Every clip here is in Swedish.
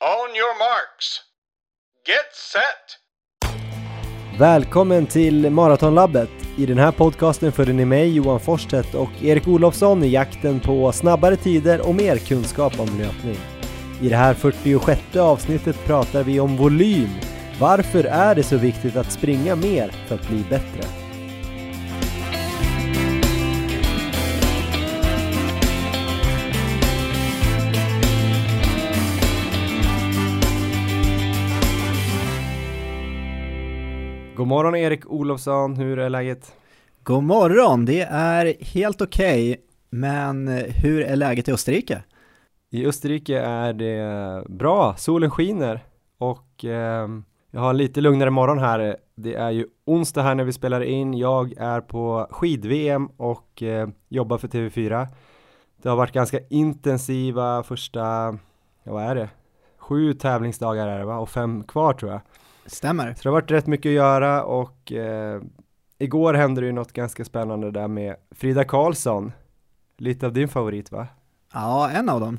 On your marks. Get set! Välkommen till Maratonlabbet! I den här podcasten följer ni mig, Johan Forstedt och Erik Olofsson i jakten på snabbare tider och mer kunskap om löpning. I det här 46 avsnittet pratar vi om volym. Varför är det så viktigt att springa mer för att bli bättre? God morgon Erik Olofsson, hur är läget? God morgon, det är helt okej, okay, men hur är läget i Österrike? I Österrike är det bra, solen skiner och eh, jag har en lite lugnare morgon här. Det är ju onsdag här när vi spelar in. Jag är på skid-VM och eh, jobbar för TV4. Det har varit ganska intensiva första, ja, vad är det? Sju tävlingsdagar är det va? Och fem kvar tror jag. Stämmer. Så det har varit rätt mycket att göra och eh, igår hände det ju något ganska spännande där med Frida Karlsson. Lite av din favorit va? Ja, en av dem.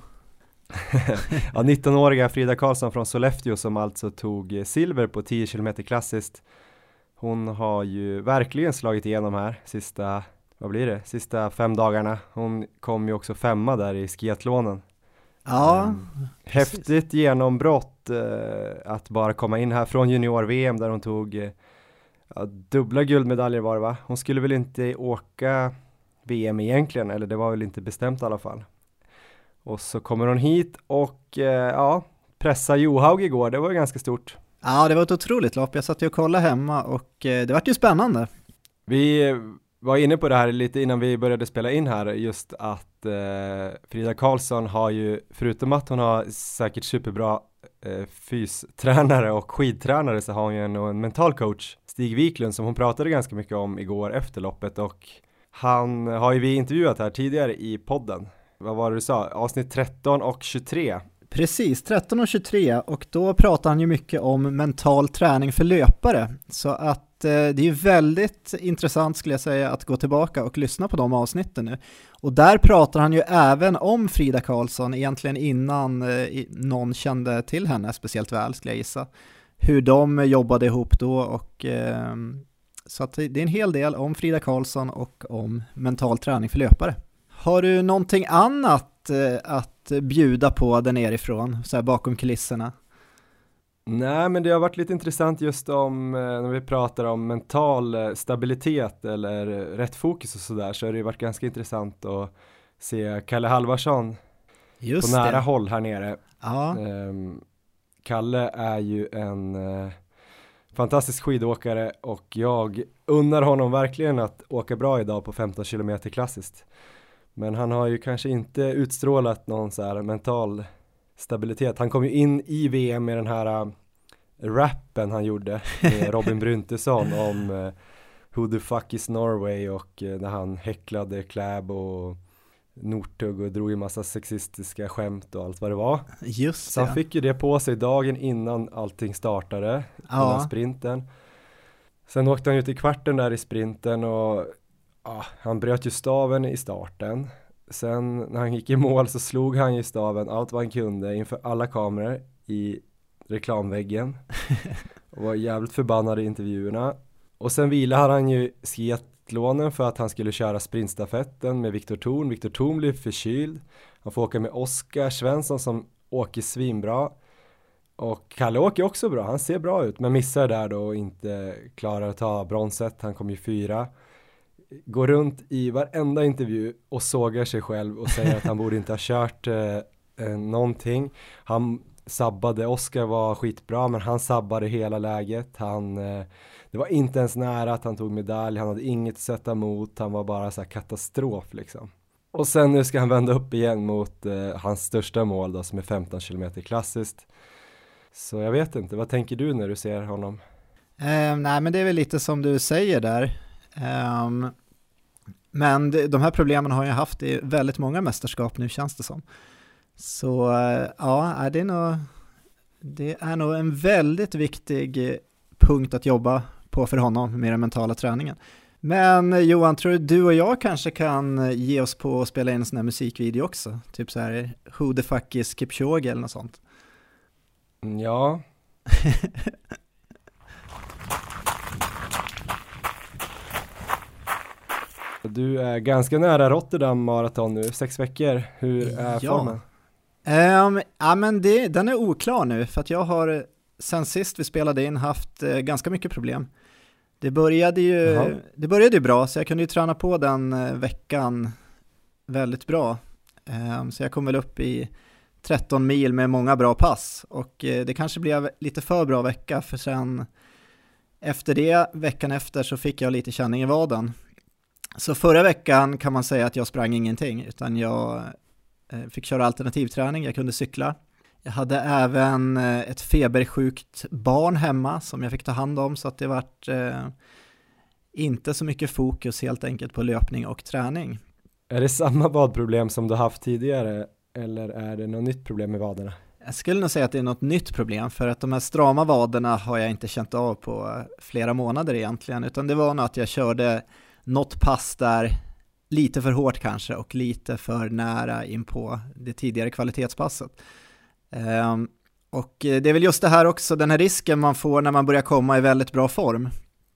ja, 19-åriga Frida Karlsson från Sollefteå som alltså tog silver på 10 km klassiskt. Hon har ju verkligen slagit igenom här sista, vad blir det, sista fem dagarna. Hon kom ju också femma där i skiathlonen. Ja. Um, häftigt genombrott uh, att bara komma in här från junior-VM där hon tog uh, dubbla guldmedaljer var det va? Hon skulle väl inte åka VM egentligen, eller det var väl inte bestämt i alla fall. Och så kommer hon hit och uh, ja, pressa Johaug igår, det var ju ganska stort. Ja, det var ett otroligt lopp. Jag satt ju och kollade hemma och det vart ju spännande. Vi var inne på det här lite innan vi började spela in här, just att eh, Frida Karlsson har ju, förutom att hon har säkert superbra eh, fystränare och skidtränare så har hon ju en, en mental coach, Stig Wiklund, som hon pratade ganska mycket om igår efter loppet och han har ju vi intervjuat här tidigare i podden. Vad var det du sa? Avsnitt 13 och 23. Precis, 13 och 23 och då pratar han ju mycket om mental träning för löpare. Så att Eh, det är väldigt intressant skulle jag säga att gå tillbaka och lyssna på de avsnitten nu. Och där pratar han ju även om Frida Karlsson egentligen innan eh, någon kände till henne speciellt väl skulle jag gissa. Hur de jobbade ihop då och eh, så att det är en hel del om Frida Karlsson och om mental träning för löpare. Har du någonting annat eh, att bjuda på där nerifrån, så här bakom kulisserna? Nej, men det har varit lite intressant just om eh, när vi pratar om mental eh, stabilitet eller rätt fokus och sådär så har det varit ganska intressant att se Kalle Halvarsson just på nära det. håll här nere. Ja. Um, Kalle är ju en fantastisk skidåkare och jag unnar honom verkligen att åka bra idag på 15 km klassiskt. Men han har ju kanske inte utstrålat någon så här mental stabilitet. Han kom ju in i VM med den här rappen han gjorde med Robin Bryntesson om uh, Who the fuck is Norway och uh, när han häcklade Kläb och Northug och drog en massa sexistiska skämt och allt vad det var. Just Så han fick ju det på sig dagen innan allting startade, ja. innan sprinten. Sen åkte han ut i kvarten där i sprinten och ja, han bröt ju staven i starten. Sen när han gick i mål så slog han ju staven allt vad han kunde inför alla kameror i reklamväggen och var jävligt förbannad i intervjuerna. Och sen vilade han ju skiatlånen för att han skulle köra sprintstafetten med Viktor Thorn. Viktor Thorn blev förkyld. Han får åka med Oskar Svensson som åker svinbra. Och Kalle åker också bra, han ser bra ut men missar där då och inte klarar att ta bronset. Han kom ju fyra går runt i varenda intervju och sågar sig själv och säger att han borde inte ha kört eh, eh någonting. Han sabbade, Oscar var skitbra men han sabbade hela läget. Han, eh, det var inte ens nära att han tog medalj, han hade inget att sätta emot, han var bara så katastrof liksom. Och sen nu ska han vända upp igen mot eh, hans största mål då som är 15 km klassiskt. Så jag vet inte, vad tänker du när du ser honom? Eh, nej men det är väl lite som du säger där. Um, men de här problemen har jag haft i väldigt många mästerskap nu känns det som. Så uh, ja, det är, nog, det är nog en väldigt viktig punkt att jobba på för honom med den mentala träningen. Men Johan, tror du du och jag kanske kan ge oss på att spela in en sån här musikvideo också? Typ så här, Who the fuck is Kipchoge eller något sånt? Mm, ja. Du är ganska nära Rotterdam maraton nu, sex veckor. Hur är ja. formen? Um, ja men det, den är oklar nu för att jag har sen sist vi spelade in haft uh, ganska mycket problem. Det började ju det började bra så jag kunde ju träna på den uh, veckan väldigt bra. Um, så jag kom väl upp i 13 mil med många bra pass och uh, det kanske blev lite för bra vecka för sen efter det, veckan efter, så fick jag lite känning i vaden. Så förra veckan kan man säga att jag sprang ingenting, utan jag Eh, fick köra alternativträning, jag kunde cykla. Jag hade även eh, ett febersjukt barn hemma som jag fick ta hand om så att det vart eh, inte så mycket fokus helt enkelt på löpning och träning. Är det samma vadproblem som du haft tidigare eller är det något nytt problem med vaderna? Jag skulle nog säga att det är något nytt problem för att de här strama vaderna har jag inte känt av på flera månader egentligen utan det var nog att jag körde något pass där lite för hårt kanske och lite för nära in på det tidigare kvalitetspasset. Ehm, och det är väl just det här också, den här risken man får när man börjar komma i väldigt bra form.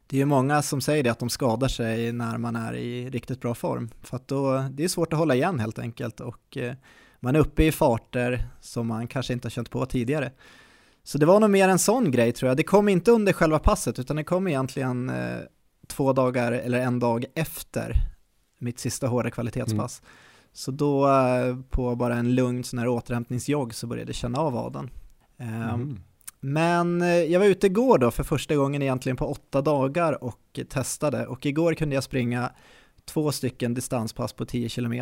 Det är ju många som säger det, att de skadar sig när man är i riktigt bra form. För att då, det är svårt att hålla igen helt enkelt och eh, man är uppe i farter som man kanske inte har känt på tidigare. Så det var nog mer en sån grej tror jag. Det kom inte under själva passet utan det kom egentligen eh, två dagar eller en dag efter mitt sista hårda kvalitetspass. Mm. Så då eh, på bara en lugn sån här återhämtningsjogg så började jag känna av vaden. Ehm, mm. Men eh, jag var ute igår då för första gången egentligen på åtta dagar och testade och igår kunde jag springa två stycken distanspass på 10 km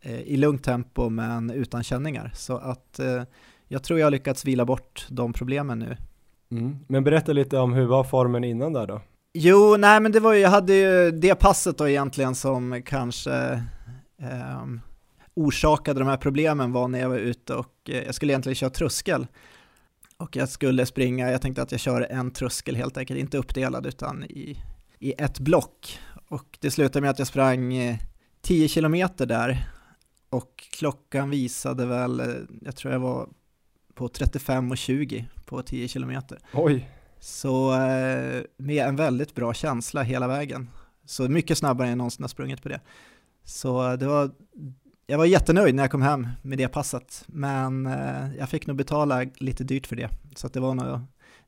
eh, i lugnt tempo men utan känningar. Så att jag tror jag har lyckats vila bort de problemen nu. Mm. Men berätta lite om hur var formen innan där då? Jo, nej men det var ju, jag hade ju det passet då egentligen som kanske eh, orsakade de här problemen var när jag var ute och eh, jag skulle egentligen köra tröskel. Och jag skulle springa, jag tänkte att jag kör en tröskel helt enkelt, inte uppdelad utan i, i ett block. Och det slutade med att jag sprang eh, 10 kilometer där och klockan visade väl, eh, jag tror jag var på 35 och 20 på 10 kilometer. Oj! Så eh, med en väldigt bra känsla hela vägen. Så mycket snabbare än jag någonsin har sprungit på det. Så det var, jag var jättenöjd när jag kom hem med det passet, men eh, jag fick nog betala lite dyrt för det. Så det var nog,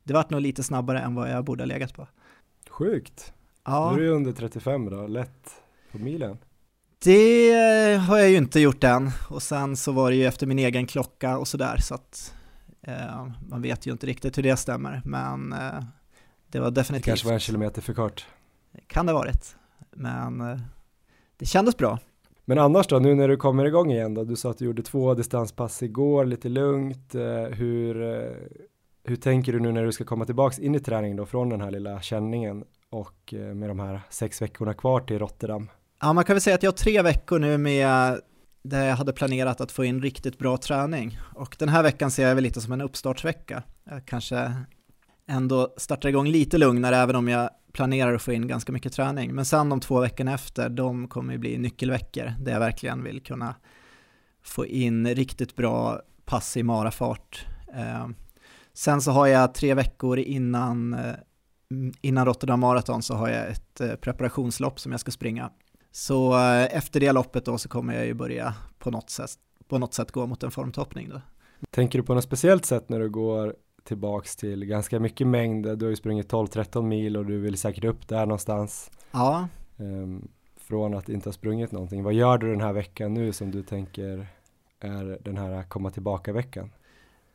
det var nog lite snabbare än vad jag borde ha legat på. Sjukt. Ja. Nu är du under 35 då, lätt på milen. Det har jag ju inte gjort än och sen så var det ju efter min egen klocka och sådär så att Eh, man vet ju inte riktigt hur det stämmer, men eh, det var definitivt... Det kanske var en kilometer för kort. Kan det ha varit, men eh, det kändes bra. Men annars då, nu när du kommer igång igen då? Du sa att du gjorde två distanspass igår, lite lugnt. Hur, hur tänker du nu när du ska komma tillbaks in i träning då från den här lilla känningen och med de här sex veckorna kvar till Rotterdam? Ja, man kan väl säga att jag har tre veckor nu med där jag hade planerat att få in riktigt bra träning. Och den här veckan ser jag väl lite som en uppstartsvecka. Jag kanske ändå startar igång lite lugnare även om jag planerar att få in ganska mycket träning. Men sen de två veckorna efter, de kommer ju bli nyckelveckor där jag verkligen vill kunna få in riktigt bra pass i marafart. Ehm, sen så har jag tre veckor innan, eh, innan Rotterdam Marathon så har jag ett eh, preparationslopp som jag ska springa så eh, efter det loppet då så kommer jag ju börja på något sätt, på något sätt gå mot en formtoppning då. Tänker du på något speciellt sätt när du går tillbaks till ganska mycket mängd? Du har ju sprungit 12-13 mil och du vill säkert upp där någonstans. Ja. Um, från att inte ha sprungit någonting. Vad gör du den här veckan nu som du tänker är den här komma tillbaka veckan?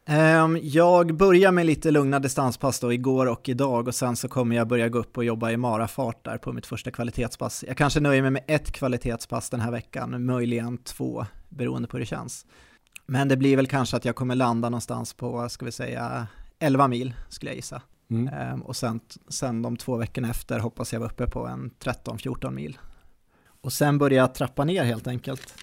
Ehm, jag börjar med lite lugna distanspass då igår och idag och sen så kommer jag börja gå upp och jobba i marafart där på mitt första kvalitetspass. Jag kanske nöjer mig med ett kvalitetspass den här veckan, möjligen två, beroende på hur det känns. Men det blir väl kanske att jag kommer landa någonstans på, ska vi säga, 11 mil skulle jag gissa. Mm. Ehm, och sen, sen de två veckorna efter hoppas jag vara uppe på en 13-14 mil. Och sen börjar jag trappa ner helt enkelt.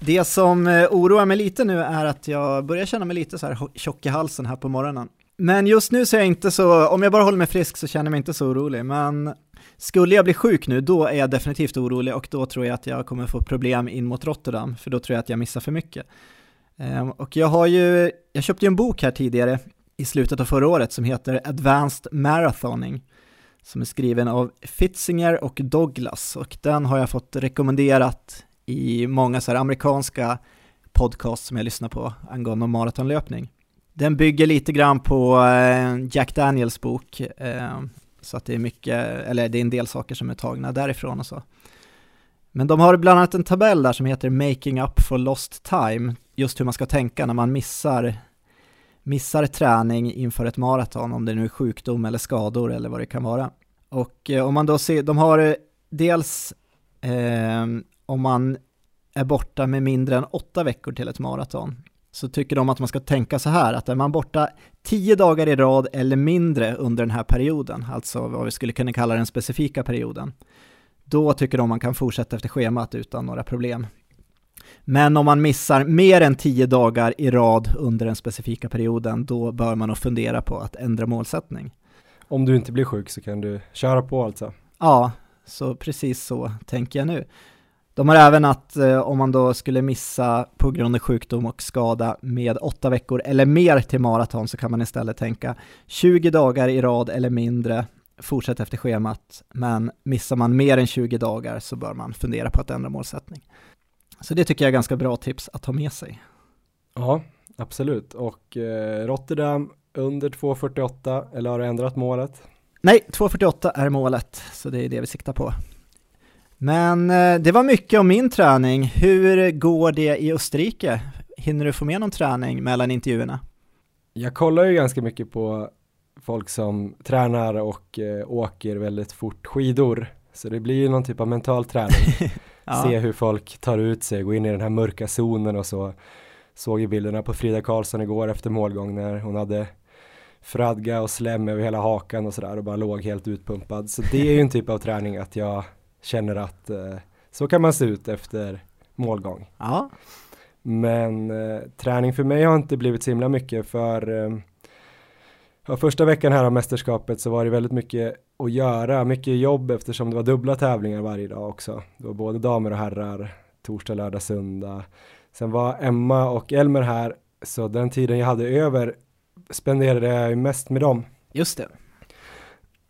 Det som eh, oroar mig lite nu är att jag börjar känna mig lite så här tjock i halsen här på morgonen. Men just nu så är jag inte så, om jag bara håller mig frisk så känner jag mig inte så orolig, men skulle jag bli sjuk nu, då är jag definitivt orolig och då tror jag att jag kommer få problem in mot Rotterdam, för då tror jag att jag missar för mycket. Ehm, och jag har ju, jag köpte ju en bok här tidigare i slutet av förra året som heter Advanced Marathoning som är skriven av Fitzinger och Douglas och den har jag fått rekommenderat i många så amerikanska podcasts som jag lyssnar på angående maratonlöpning. Den bygger lite grann på eh, Jack Daniels bok, eh, så att det är mycket, eller det är en del saker som är tagna därifrån och så. Men de har bland annat en tabell där som heter Making Up for Lost Time, just hur man ska tänka när man missar, missar träning inför ett maraton, om det nu är sjukdom eller skador eller vad det kan vara. Och eh, om man då ser, de har dels eh, om man är borta med mindre än åtta veckor till ett maraton, så tycker de att man ska tänka så här, att är man borta tio dagar i rad eller mindre under den här perioden, alltså vad vi skulle kunna kalla den specifika perioden, då tycker de man kan fortsätta efter schemat utan några problem. Men om man missar mer än tio dagar i rad under den specifika perioden, då bör man nog fundera på att ändra målsättning. Om du inte blir sjuk så kan du köra på alltså? Ja, så precis så tänker jag nu. De har även att eh, om man då skulle missa på grund av sjukdom och skada med åtta veckor eller mer till maraton så kan man istället tänka 20 dagar i rad eller mindre, fortsätt efter schemat, men missar man mer än 20 dagar så bör man fundera på att ändra målsättning. Så det tycker jag är ganska bra tips att ha med sig. Ja, absolut. Och eh, Rotterdam under 2.48, eller har du ändrat målet? Nej, 2.48 är målet, så det är det vi siktar på. Men eh, det var mycket om min träning. Hur går det i Österrike? Hinner du få med någon träning mellan intervjuerna? Jag kollar ju ganska mycket på folk som tränar och eh, åker väldigt fort skidor. Så det blir ju någon typ av mental träning. ja. Se hur folk tar ut sig, gå in i den här mörka zonen och så. Såg ju bilderna på Frida Karlsson igår efter målgång när hon hade fradga och slem över hela hakan och sådär och bara låg helt utpumpad. Så det är ju en typ av träning att jag känner att eh, så kan man se ut efter målgång. Ja. Men eh, träning för mig har inte blivit så himla mycket för eh, första veckan här av mästerskapet så var det väldigt mycket att göra, mycket jobb eftersom det var dubbla tävlingar varje dag också. Det var både damer och herrar, torsdag, lördag, söndag. Sen var Emma och Elmer här, så den tiden jag hade över spenderade jag mest med dem. Just det.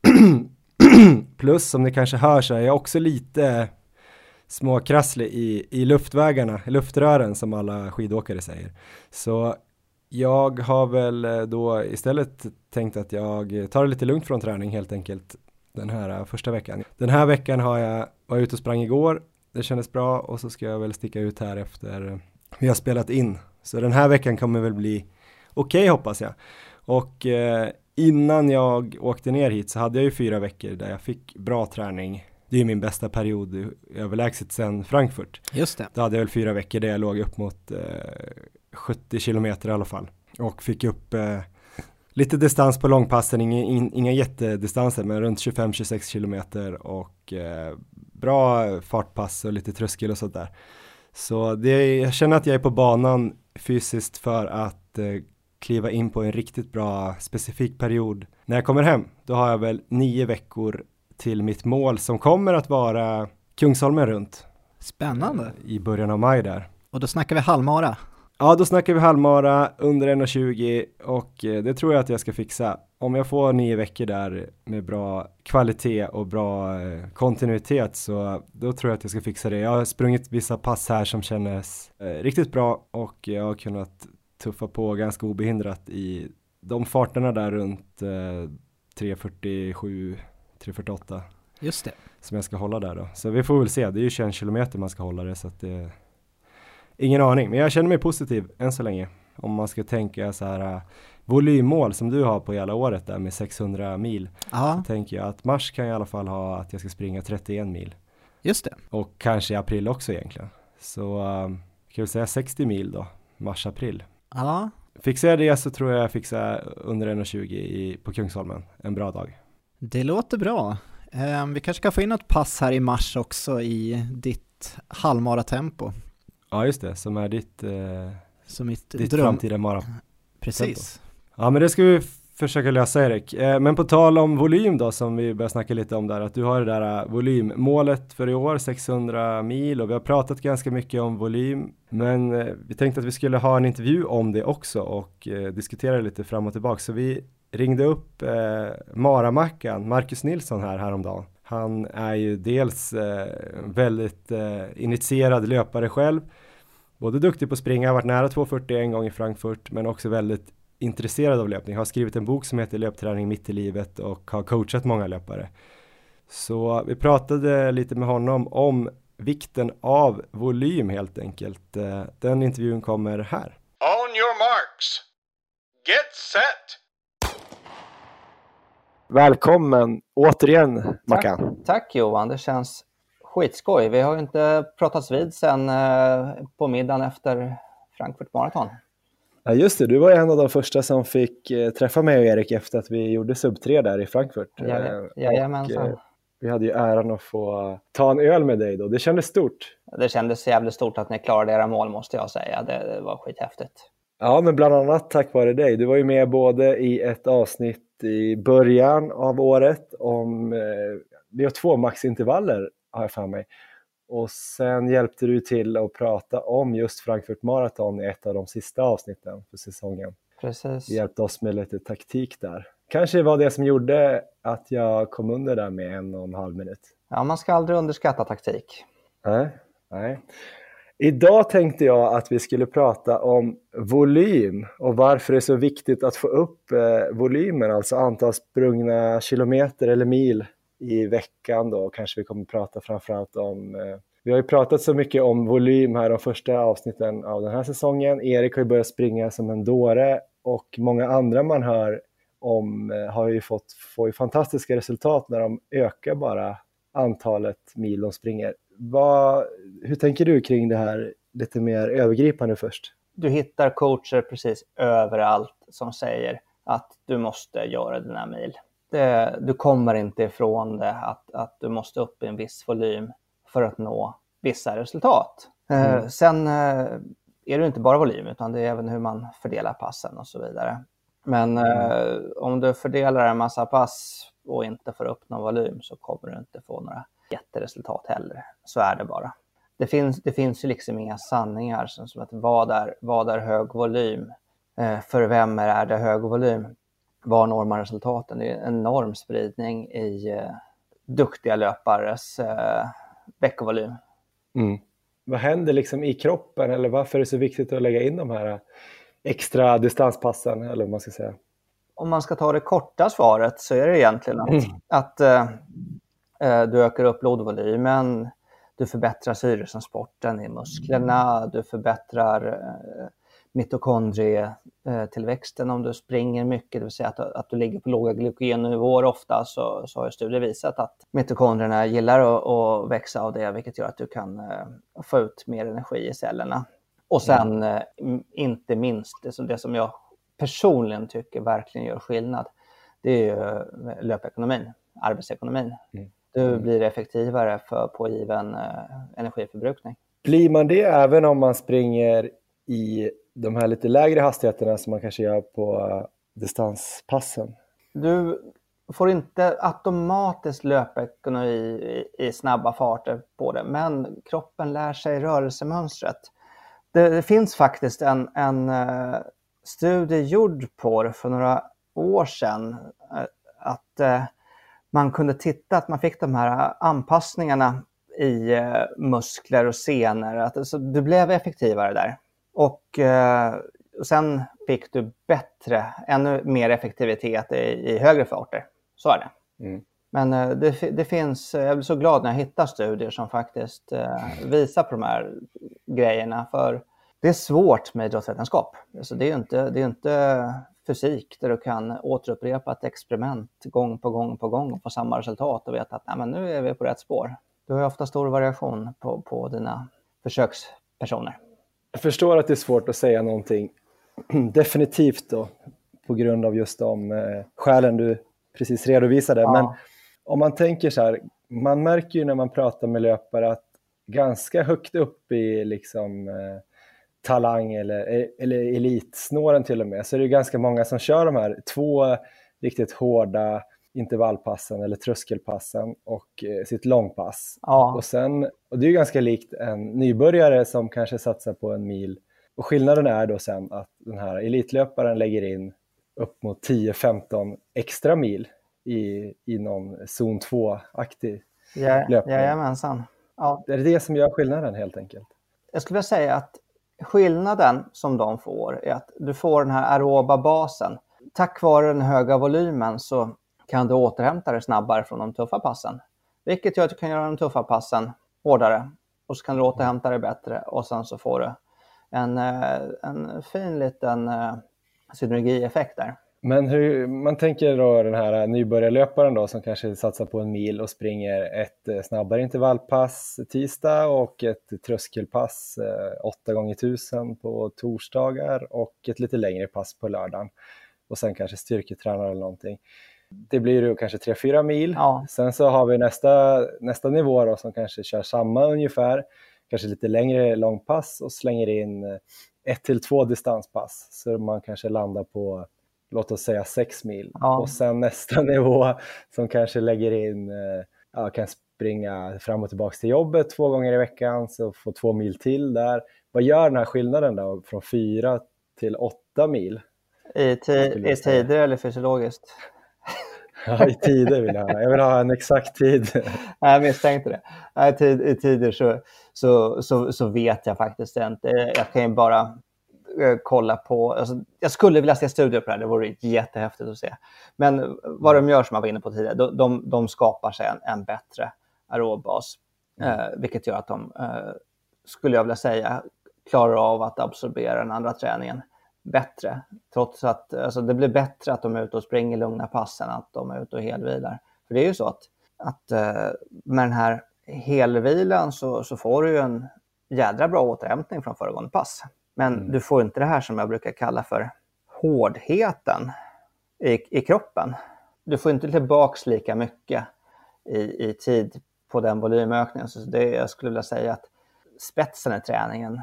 Plus som ni kanske hör så är jag också lite småkrasslig i, i luftvägarna, luftrören som alla skidåkare säger. Så jag har väl eh, då istället tänkt att jag tar det lite lugnt från träning helt enkelt den här eh, första veckan. Den här veckan har jag var ute och sprang igår, det kändes bra och så ska jag väl sticka ut här efter eh, vi har spelat in. Så den här veckan kommer väl bli okej okay, hoppas jag. Och eh, innan jag åkte ner hit så hade jag ju fyra veckor där jag fick bra träning. Det är ju min bästa period överlägset sedan Frankfurt. Just det. Då hade jag väl fyra veckor där jag låg upp mot eh, 70 kilometer i alla fall. Och fick upp eh, lite distans på långpassen, inga, in, inga jättedistanser men runt 25-26 kilometer och eh, bra fartpass och lite tröskel och sånt där. Så det, jag känner att jag är på banan fysiskt för att eh, kliva in på en riktigt bra specifik period. När jag kommer hem, då har jag väl nio veckor till mitt mål som kommer att vara Kungsholmen runt. Spännande. I början av maj där. Och då snackar vi halvmara. Ja, då snackar vi halvmara under 1,20 och eh, det tror jag att jag ska fixa. Om jag får nio veckor där med bra kvalitet och bra eh, kontinuitet så då tror jag att jag ska fixa det. Jag har sprungit vissa pass här som kännes eh, riktigt bra och jag har kunnat tuffa på ganska obehindrat i de farterna där runt eh, 3.47, 3.48. Just det. Som jag ska hålla där då. Så vi får väl se, det är ju 21 kilometer man ska hålla det så att det Ingen aning, men jag känner mig positiv än så länge. Om man ska tänka så här uh, volymmål som du har på hela året där med 600 mil. Ja. Så tänker jag att mars kan jag i alla fall ha att jag ska springa 31 mil. Just det. Och kanske i april också egentligen. Så uh, kan vi säga 60 mil då, mars-april. Ja. Fixar jag det så tror jag jag fixar under 1,20 på Kungsholmen en bra dag. Det låter bra. Um, vi kanske kan få in något pass här i mars också i ditt halvmaratempo. Ja just det, som är ditt, eh, som mitt ditt dröm. framtida mara. Precis. Ja men det ska vi försöka lösa Erik. Eh, men på tal om volym då som vi började snacka lite om där, att du har det där eh, volymmålet för i år, 600 mil och vi har pratat ganska mycket om volym. Men eh, vi tänkte att vi skulle ha en intervju om det också och diskutera lite fram och tillbaka. Så vi ringde upp eh, Maramackan, Marcus Nilsson här häromdagen. Han är ju dels eh, väldigt eh, initierad löpare själv, både duktig på att springa, har varit nära 2.40 en gång i Frankfurt, men också väldigt intresserad av löpning, har skrivit en bok som heter Löpträning mitt i livet och har coachat många löpare. Så vi pratade lite med honom om vikten av volym helt enkelt. Eh, den intervjun kommer här. On your marks. Get set! Välkommen återigen Mackan. Tack, tack Johan, det känns skitskoj. Vi har ju inte pratats vid sen eh, på middagen efter Frankfurt Marathon. Ja just det, du var en av de första som fick eh, träffa mig och Erik efter att vi gjorde sub 3 där i Frankfurt. Ja, jajamensan. Och, vi hade ju äran att få ta en öl med dig då. Det kändes stort. Det kändes jävligt stort att ni klarade era mål måste jag säga. Det, det var skithäftigt. Ja, men bland annat tack vare dig. Du var ju med både i ett avsnitt i början av året om, eh, vi har två maxintervaller har jag för mig. Och sen hjälpte du till att prata om just Frankfurt Marathon i ett av de sista avsnitten för säsongen. Precis. Du hjälpte oss med lite taktik där. Kanske var det som gjorde att jag kom under där med en och en halv minut. Ja, man ska aldrig underskatta taktik. Nej, nej. Idag tänkte jag att vi skulle prata om volym och varför det är så viktigt att få upp eh, volymen, alltså antal sprungna kilometer eller mil i veckan då. Kanske vi kommer prata framförallt om eh, vi har ju pratat så mycket om volym här de första avsnitten av den här säsongen. Erik har ju börjat springa som en dåre och många andra man hör om eh, har ju fått får ju fantastiska resultat när de ökar bara antalet mil de springer. Vad, hur tänker du kring det här lite mer övergripande först? Du hittar coacher precis överallt som säger att du måste göra dina mil. Det, du kommer inte ifrån det, att, att du måste upp i en viss volym för att nå vissa resultat. Eh, mm. Sen eh, är det inte bara volym, utan det är även hur man fördelar passen och så vidare. Men mm. eh, om du fördelar en massa pass och inte får upp någon volym så kommer du inte få några jätteresultat heller. Så är det bara. Det finns, det finns ju liksom inga sanningar som, som att vad är, vad är hög volym? För vem är det hög volym? Var når man resultaten? Det är en enorm spridning i eh, duktiga löpares eh, veckovolym. Mm. Vad händer liksom i kroppen eller varför är det så viktigt att lägga in de här extra distanspassen eller vad man ska säga? Om man ska ta det korta svaret så är det egentligen att, mm. att eh, Eh, du ökar upp blodvolymen, du förbättrar syretransporten i musklerna, du förbättrar eh, mitokondrietillväxten om du springer mycket, det vill säga att, att du ligger på låga glykogennivåer ofta, så, så har studier visat att mitokondrierna gillar att, att, växa av det, vilket gör att du kan uh, få ut mer energi i cellerna. Och sen uh, inte minst, det, det som jag personligen tycker verkligen gör skillnad, det är ju löpekonomin, arbetsekonomin. Mm du mm. blir effektivare för, på given eh, energiförbrukning. Blir man det även om man springer i de här lite lägre hastigheterna som man kanske gör på eh, distanspassen? Du får inte automatiskt löpekonomi i, i snabba farter på det, men kroppen lär sig rörelsemönstret. Det, det finns faktiskt en, en uh, studie gjord på det för några år sedan. Uh, att man kunde titta att man fick de här anpassningarna i muskler och senor. Att, alltså, du blev effektivare där. Och, eh, och sen fick du bättre, ännu mer effektivitet i, i högre farter. Så är det. Mm. Men eh, det, det, finns, jag blir så glad när jag hittar studier som faktiskt eh, visar på de här grejerna. För det är svårt med idrottsvetenskap. Alltså det är inte, det är inte fysik där du kan återupprepa ett experiment gång på gång på gång och få samma resultat och veta att Nej, men nu är vi på rätt spår. Du har ofta stor variation på, på dina försökspersoner. Jag förstår att det är svårt att säga någonting definitivt då på grund av just de eh, skälen du precis redovisade. Ja. Men om man tänker så här, man märker ju när man pratar med löpare att ganska högt upp i liksom, eh, talang eller, eller elitsnåren till och med, så är det ganska många som kör de här två riktigt hårda intervallpassen eller tröskelpassen och eh, sitt långpass. Ja. Och, sen, och det är ju ganska likt en nybörjare som kanske satsar på en mil. Och skillnaden är då sen att den här elitlöparen lägger in upp mot 10-15 extra mil i, i någon zon 2-aktig ja, löpning. Jajamensan. Ja. Det är det som gör skillnaden helt enkelt. Jag skulle vilja säga att skillnaden som de får är att du får den här aeroba basen. Tack vare den höga volymen så kan du återhämta dig snabbare från de tuffa passen. Vilket gör att du kan göra de tuffa passen hårdare och så kan du återhämta dig bättre och sen så får du en, eh, en fin liten eh, synergieffekt där. Men hur, man tänker då den här nybörjarlöparen då som kanske satsar på en mil och springer ett eh, snabbare intervallpass tisdag och ett tröskelpass 8 gånger 1000 på torsdagar och ett lite längre pass på lördagen och sen kanske styrketränar eller någonting. Det blir ju kanske 3-4 mil. Ja. Sen så har vi nästa, nästa nivå då som kanske kör samma ungefär, kanske lite längre långpass och slänger in eh, ett till två distanspass så man kanske landar på låt oss säga 6 mil. Ja. Och sen nästa nivå som kanske lägger in, eh, ja, kan springa fram och tillbaka till jobbet två gånger i veckan, så får två mil till där. Vad gör den här skillnaden då från 4 till 8 mil? I, i tider eller fysiologiskt? Ja, i tider vill jag ha. Jag vill ha en exakt tid. jag misstänkte det. I, tider så, så, så, så, vet jag faktiskt inte. Jag kan ju bara eh, kolla på... Alltså, jag skulle vilja se studier på det här, det vore jättehäftigt att se. Men vad de gör, som jag var inne på tidigare, de, de, de skapar sig en, en bättre aerobbas. Mm. Eh, vilket gör att de, eh, skulle jag vilja säga, klarar av att absorbera den andra träningen bättre. Trots att alltså det blir bättre att de är ute och springer lugna pass än att de är ute och helvilar. För det är ju så att, att eh, med den här helvilan så, så får du ju en jädra bra återhämtning från föregående pass. Men mm. du får inte det här som jag brukar kalla för hårdheten i, i kroppen. Du får inte tillbaks lika mycket i, i tid på den volymökningen. Så det, jag skulle vilja säga att spetsen i träningen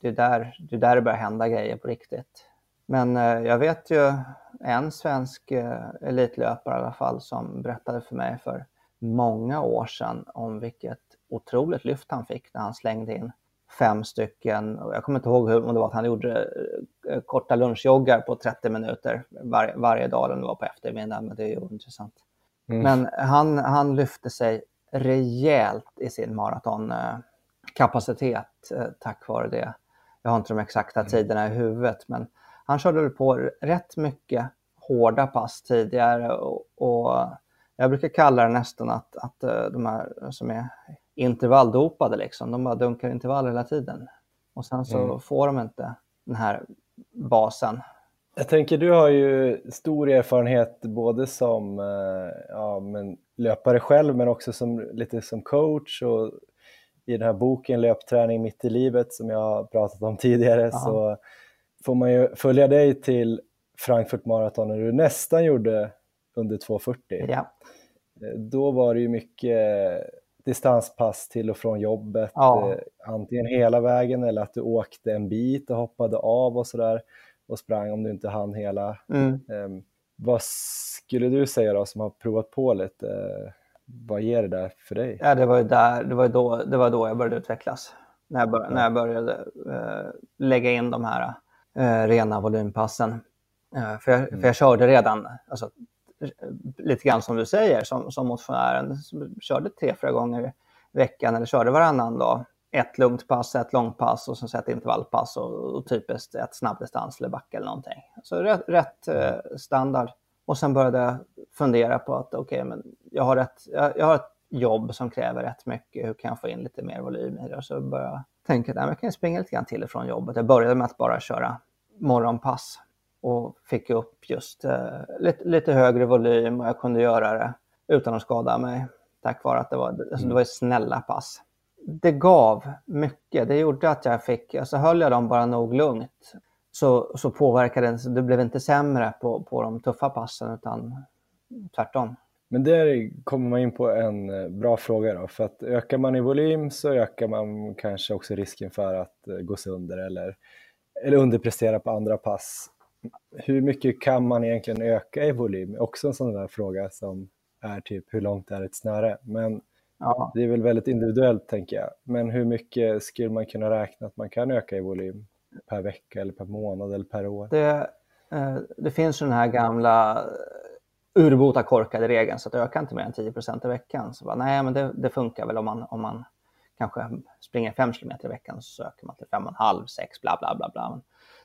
det är, där, det är där det börjar hända grejer på riktigt. Men eh, jag vet ju en svensk eh, elitlöpare i alla fall som berättade för mig för många år sedan om vilket otroligt lyft han fick när han slängde in fem stycken, jag kommer inte ihåg hur, det var att han gjorde korta lunchjoggar på 30 minuter var, varje dag, eller det var på eftermiddagen, men det är ju ointressant. Mm. Men han, han lyfte sig rejält i sin maraton kapacitet eh, tack vare det. Jag har inte de exakta mm. tiderna i huvudet, men han körde på rätt mycket hårda pass tidigare och, och jag brukar kalla det nästan att, att eh, de här som är intervalldopade, liksom, de bara dunkar intervall hela tiden. Och sen så mm. får de inte den här basen. Jag tänker, du har ju stor erfarenhet både som eh, ja, men löpare själv men också som, lite som coach och i den här boken Löpträning mitt i livet som jag har pratat om tidigare Aha. så får man ju följa dig till Frankfurt Marathon när du nästan gjorde under 2.40. Ja. Eh, då var det ju mycket distanspass till och från jobbet, ja. Eh, antingen hela vägen eller att du åkte en bit och hoppade av och sådär och sprang om du inte hann hela. Mm. Um, vad skulle du säga då som har provat på lite? Vad ger det där för dig? Ja, det var där, det var då, det var då jag började utvecklas. När jag, bör, ja. när jag började uh, lägga in de här uh, rena volympassen. Uh, för, jag, mm. för jag körde redan, alltså, lite grann som du säger, som, som motionären, körde tre, fyra gånger i veckan eller körde varannan dag. Ett lugnt pass, ett långpass och sen ett intervallpass och, och typiskt ett snabbdistans eller backe eller någonting. Så rätt, rätt standard. Och sen började jag fundera på att okej, okay, men jag har, ett, jag, jag, har ett jobb som kräver rätt mycket. Hur kan jag få in lite mer volym i det? Och så började jag tänka att jag kan springa lite grann till och från jobbet. Jag började med att bara köra morgonpass och fick upp just eh, lite, lite, högre volym och jag kunde göra det utan att skada mig tack vare att det var, alltså det var snälla pass. Det gav mycket. Det gjorde att jag fick, alltså höll jag dem bara nog lugnt så, så påverkade det, så det blev inte sämre på, på de tuffa passen utan tvärtom. Men där kommer man in på en eh, bra fråga då, för att ökar man i volym så ökar man kanske också risken för att eh, gå sönder eller, eller underprestera på andra pass. Hur mycket kan man egentligen öka i volym? Också en sån där fråga som är typ hur långt är ett snöre? Men ja. det är väl väldigt individuellt tänker jag. Men hur mycket skulle man kunna räkna att man kan öka i volym per vecka eller per månad eller per år? Det, eh, det finns ju den här gamla urbota korkade regeln så att öka inte mer än 10 i veckan. Så bara, nej, men det, det, funkar väl om man, om man kanske springer 5 km i veckan så söker man till 5,5, 6, bla bla bla. bla.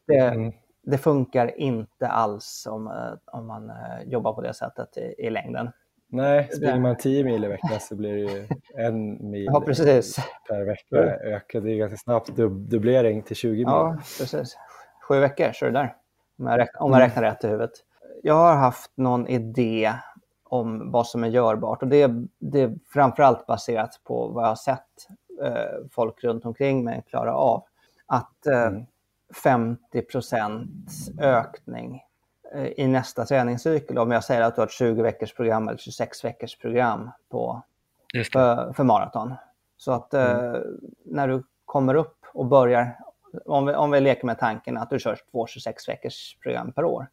Det, mm. det funkar inte alls om, eh, om man eh, jobbar på det sättet i, i längden. Nej, springer man 10 mil i veckan så blir det ju en mil ja, per vecka ökad. Det är ganska snabbt dub dubblering till 20 mil. Ja, precis. Sju veckor är det där. Om jag, räknar, om jag räknar rätt i huvudet jag har haft någon idé om vad som är görbart och det, det är framförallt baserat på vad jag har sett eh, folk runt omkring mig klara av. Att eh, mm. 50% ökning eh, i nästa träningscykel, om jag säger att du har ett 20 veckors program eller 26 veckors program på, för, för maraton. Så att eh, mm. när du kommer upp och börjar, om vi, om vi leker med tanken att du kör två 26 veckors program per år,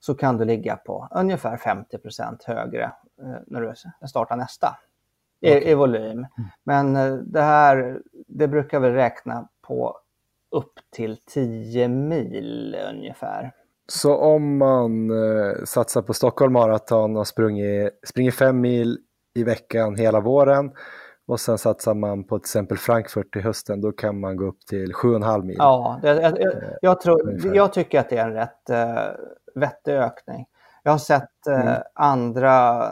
så kan du ligga på ungefär 50% högre eh, när du startar nästa i, okay. i volym. Mm. Men eh, det här, det brukar vi räkna på upp till 10 mil ungefär. Så om man eh, satsar på Stockholm Marathon och springer, springer fem mil i veckan hela våren och sen satsar man på till exempel Frankfurt till hösten, då kan man gå upp till 7,5 mil. Ja, det, jag, jag, jag, tror, jag tycker att det är en rätt uh, vettig ökning. Jag har sett uh, mm. andra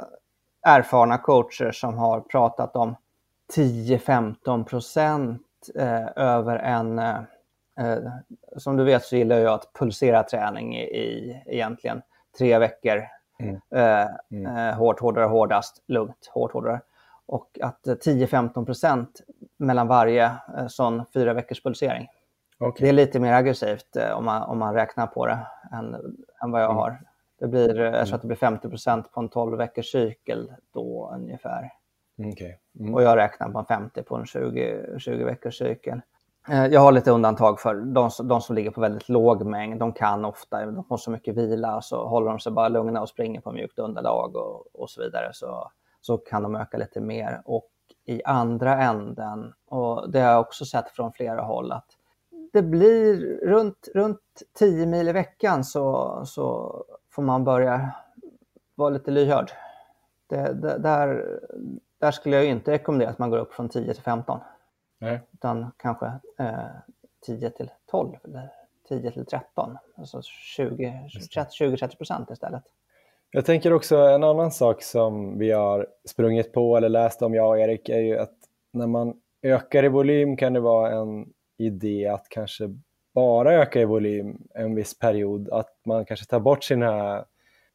erfarna coacher som har pratat om 10-15 procent uh, över en som du vet så gillar jag att pulsera träning i, i egentligen tre veckor. Mm. Mm. hårt, hårdare, hårdast, lugnt, hårt, hårdare och att 10-15 procent mellan varje eh, sån fyra veckors pulsering. Okay. Det är lite mer aggressivt eh, om man, om man räknar på det än, än vad jag mm. har. Det blir, jag tror mm. att det blir 50 procent på en 12 veckors cykel då ungefär. Okay. Mm. Och jag räknar på en 50 på en 20, 20 veckors cykel. Eh, jag har lite undantag för de, de, som ligger på väldigt låg mängd. De kan ofta, de får så mycket vila så håller de sig bara lugna och springer på mjukt underlag och, och så vidare. Så så kan de öka lite mer. Och i andra änden, och det har jag också sett från flera håll, att det blir runt, runt 10 mil i veckan så, så får man börja vara lite lyhörd. Det, det, där, där skulle jag inte rekommendera att man går upp från 10 till 15. Nej. Utan kanske eh, 10 till 12 eller 10 till 13. Alltså 20-30 procent istället. Jag tänker också en annan sak som vi har sprungit på eller läst om, jag och Erik, är ju att när man ökar i volym kan det vara en idé att kanske bara öka i volym en viss period, att man kanske tar bort sina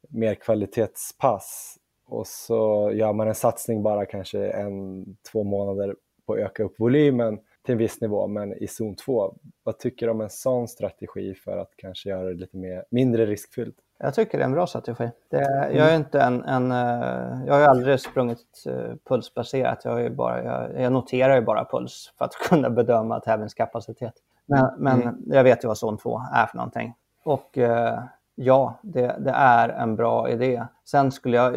mer kvalitetspass och så gör man en satsning bara kanske en, två månader på att öka upp volymen till en viss nivå, men i zon 2. Vad tycker du om en sån strategi för att kanske göra det lite mer, mindre riskfyllt? Jag tycker det är en bra strategi. Det, jag är inte en, en eh, jag har aldrig sprungit uh, pulsbaserat. Jag, bara, jag, jag, noterar ju bara puls för att kunna bedöma tävlingskapacitet. Men, men mm. jag vet ju vad zon 2 är för någonting. Och uh, ja, det, det, är en bra idé. Sen skulle jag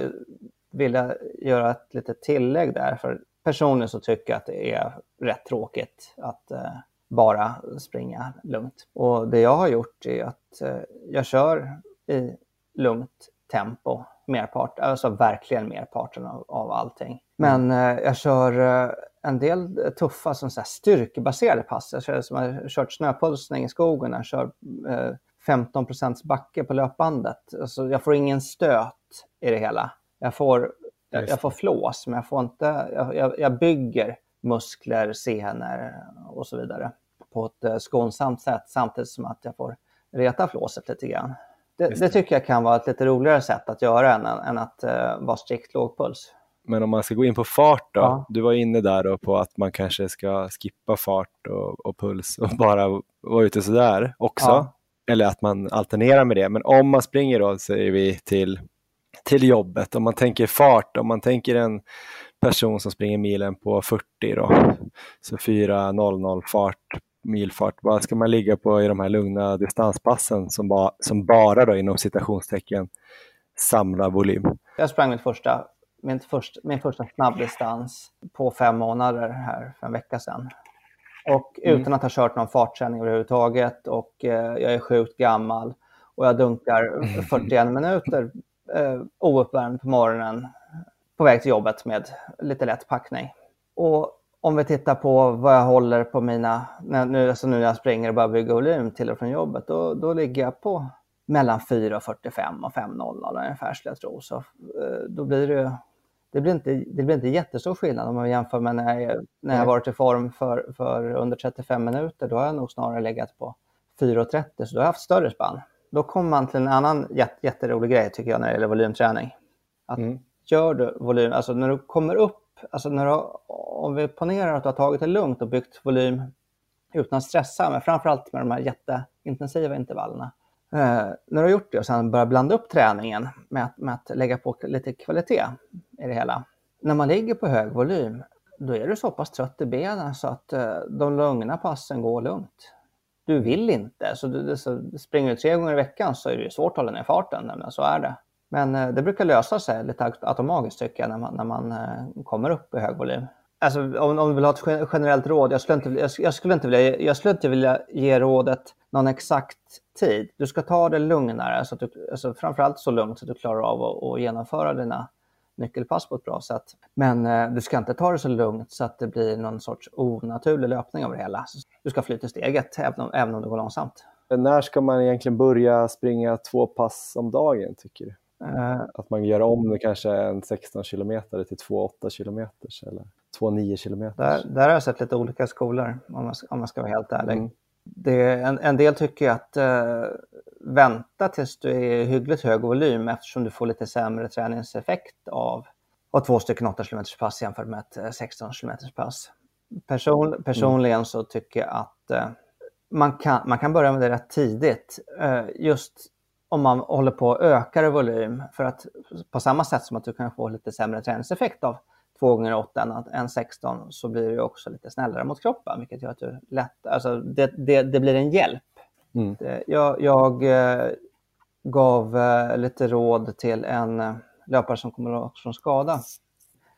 vilja göra ett litet tillägg där. För personligen så tycker jag att det är rätt tråkigt att uh, bara springa lugnt. Och det jag har gjort är att jag kör i lugnt tempo merpart, alltså verkligen merparten av, av allting. Men mm. eh, jag kör eh, en del tuffa som så här, styrkebaserade pass. Jag kör, som har kört snöpulsning i skogen, jag kör eh, 15% backe på löpbandet. Alltså, jag får ingen stöt i det hela. Jag får, jag, jag får flås, men jag får inte, jag, jag bygger muskler, senor och så vidare på ett eh, skonsamt sätt samtidigt som att jag får reta flåset lite grann. Det, det, tycker jag kan vara ett lite roligare sätt att göra än, än att uh, vara strikt lågpuls. Men om man ska gå in på fart då? Ja. Du var inne där då på att man kanske ska skippa fart och, och puls och bara vara ute sådär också. Ja. Eller att man alternerar med det. Men om man springer då, säger vi till till jobbet. Om man tänker fart, om man tänker en person som springer milen på 40 då, så 4.00 fart, milfart, vad ska man ligga på i de här lugna distanspassen som, ba, som bara då inom citationstecken samlar volym? Jag sprang mitt första, min, först, min första snabbdistans på fem månader här för en vecka sedan. Och mm. utan att ha kört någon fartträning överhuvudtaget och eh, jag är sjukt gammal och jag dunkar 41 minuter eh, ouppvärmd på morgonen på väg till jobbet med lite lätt packning. Och om vi tittar på vad jag håller på mina, nu, alltså nu när jag springer och bara bygger volym till och från jobbet, då, då ligger jag på mellan 4.45 och 5.00 ungefär skulle jag tro. Så eh, då blir det det blir, inte, det blir inte jättestor skillnad om man jämför med när jag, när jag varit i form för, för under 35 minuter. Då har jag nog snarare legat på 4.30 så då har jag haft större spann. Då kommer man till en annan jätterolig grej tycker jag när det gäller volymträning. Att mm. Gör du volym, alltså när du kommer upp, alltså när du, om vi ponerar att du har tagit det lugnt och byggt volym utan att stressa, men framförallt med de här jätteintensiva intervallerna. Eh, när du har gjort det och sen börjar blanda upp träningen med att, med att lägga på lite kvalitet i det hela. När man ligger på hög volym, då är du så pass trött i benen så att eh, de lugna passen går lugnt du vill inte. Så, du, så springer du tre gånger i veckan så är det svårt att hålla ner farten. Men så är det. Men eh, det brukar lösa sig lite automatiskt tycker jag när man, när man eh, kommer upp i hög volym. Alltså, om, om du vill ha ett generellt råd, jag skulle, inte, jag, jag, skulle inte vilja, jag skulle inte vilja ge rådet någon exakt tid. Du ska ta det lugnare, så att du, alltså framförallt så lugnt så att du klarar av att, att genomföra dina nyckelpass på ett bra sätt. Men eh, du ska inte ta det så lugnt så att det blir någon sorts onaturlig löpning av det hela. Du ska flyta steget även om, även om det går långsamt. När ska man egentligen börja springa två pass om dagen tycker du? Uh, att man gör om det kanske en 16 kilometer till 2,8 kilometer eller 2,9 kilometer. Där, där har jag sett lite olika skolor om man, om man ska vara helt ärlig. Mm. Det, en, en, del tycker att uh, vänta tills du är hyggligt hög volym eftersom du får lite sämre träningseffekt av, av två stycken 8 km pass jämfört med ett 16 km pass. Person, personligen mm. så tycker jag att uh, man, kan, man kan börja med det rätt tidigt. just om man håller på att öka i volym för att på samma sätt som att du kan få lite sämre träningseffekt av 2 gånger 8 än 16 så blir du också lite snällare mot kroppen vilket gör att du lätt, alltså det, det, det blir en hjälp. Mm. Jag, jag eh, gav eh, lite råd till en eh, löpare som kommer från skada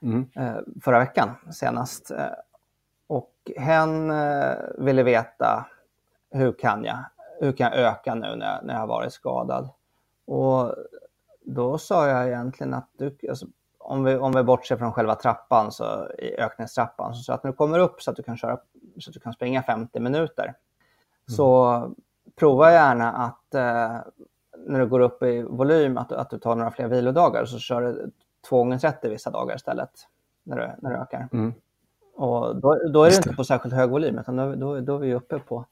mm. förra veckan senast. Och hen ville veta hur kan jag? hur kan jag öka nu när, när jag har varit skadad? Och då sa jag egentligen att du, alltså, om, vi, om vi bortser från själva trappan, så, i ökningstrappan, så att när du kommer upp så att du kan, köra, så att du kan springa 50 minuter, mm. så prova gärna att eh, när du går upp i volym, att, att du tar några fler vilodagar, så kör du 2 gånger 30 vissa dagar istället, när du, när du ökar. Mm. Och då, då är det inte på särskilt hög volym, utan då, då, då är vi uppe på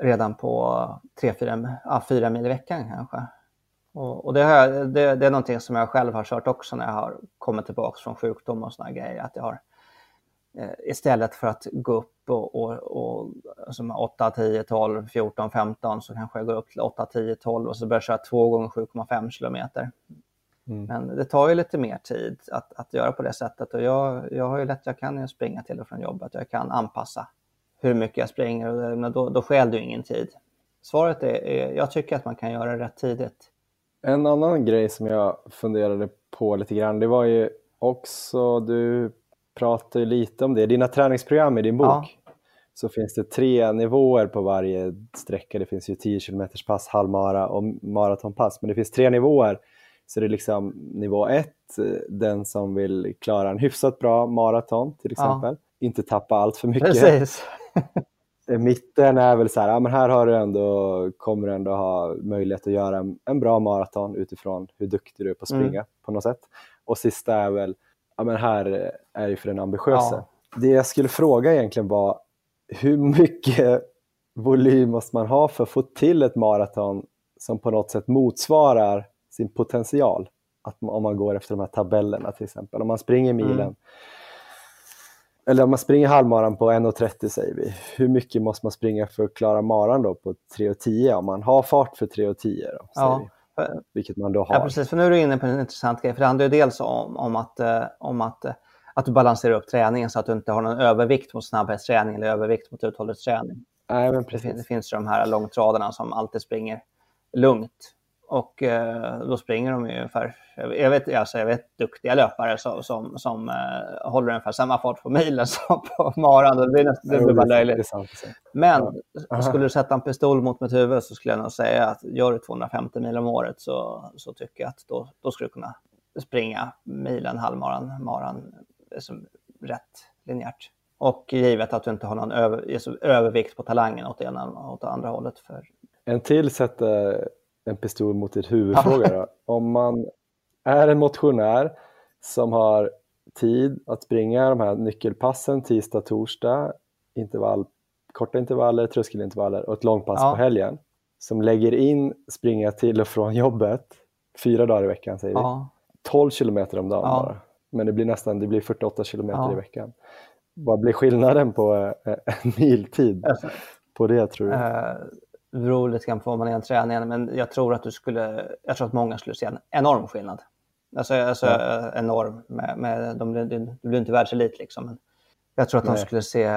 redan på 3-4 ja, 4 mil i veckan kanske. Och, och det, här, det, det, är någonting som jag själv har kört också när jag har kommit tillbaka från sjukdom och sådana grejer. Att jag har, istället för att gå upp och, och, och alltså 8, 10, 12, 14, 15 så kanske jag går upp till 8, 10, 12 och så börjar jag köra 2 gånger 7,5 kilometer. Mm. Men det tar ju lite mer tid att, att göra på det sättet och jag, jag har ju lätt, jag kan ju springa till och från jobbet och jag kan anpassa hur mycket jag springer, men då, då skäl du ingen tid. Svaret är, är, jag tycker att man kan göra det rätt tidigt. En annan grej som jag funderade på lite grann, det var ju också, du pratade lite om det, dina träningsprogram i din bok. Ja. Så finns det tre nivåer på varje sträcka. Det finns ju 10 km pass, halvmara och maratonpass. Men det finns tre nivåer. Så det är liksom nivå ett, den som vill klara en hyfsat bra maraton till exempel. Ja. Inte tappa allt för mycket. Precis. Mitten är väl så här, ja, men här har du ändå, kommer du ändå ha möjlighet att göra en, en bra maraton utifrån hur duktig du är på att springa mm. på något sätt. Och sista är väl, ja men här är ju för den ambitiösa. Ja. Det jag skulle fråga egentligen var, hur mycket volym måste man ha för att få till ett maraton som på något sätt motsvarar sin potential? Att, om man går efter de här tabellerna till exempel. Om man springer milen mm eller om man springer halvmaran på 1.30 säger vi, hur mycket måste man springa för att klara maran då på 3.10 om man har fart för 3.10? Då, ja. Vilket man då har. Ja, precis. För nu är du inne på en intressant grej. För det handlar ju dels om, om, att, eh, om att, eh, att du balanserar upp träningen så att du inte har någon övervikt mot snabbhetsträning eller övervikt mot uthållighetsträning. Nej, men precis. Det, det finns de här långtradarna som alltid springer lugnt och eh, då springer de ju ungefär, jag vet, alltså jag vet duktiga löpare som, som, som eh, håller ungefär samma fart på milen som på maran. Det blir, nästan, det blir bara löjligt. Men ja. skulle du sätta en pistol mot mitt huvud så skulle jag nog säga att gör du 250 mil om året så, så tycker jag att då, då skulle du kunna springa milen, halvmaran, maran liksom rätt linjärt. Och givet att du inte har någon över, övervikt på talangen åt ena åt andra hållet. För... En till sätter en pistol mot ditt huvudfråga då. Om man är en motionär som har tid att springa de här nyckelpassen tisdag, torsdag, intervall, korta intervaller, tröskelintervaller och ett långpass ja. på helgen som lägger in springa till och från jobbet fyra dagar i veckan säger ja. vi. 12 kilometer om dagen ja. bara. Men det blir nästan det blir 48 kilometer i veckan. Vad blir skillnaden på eh, en miltid alltså, på det tror du? Det beror lite grann på vad man är en träningen, men jag tror att du skulle, jag tror att många skulle se en enorm skillnad. Alltså, alltså ja. enorm, med, med, de, du blir inte världselit liksom. Men jag tror att Nej. de skulle se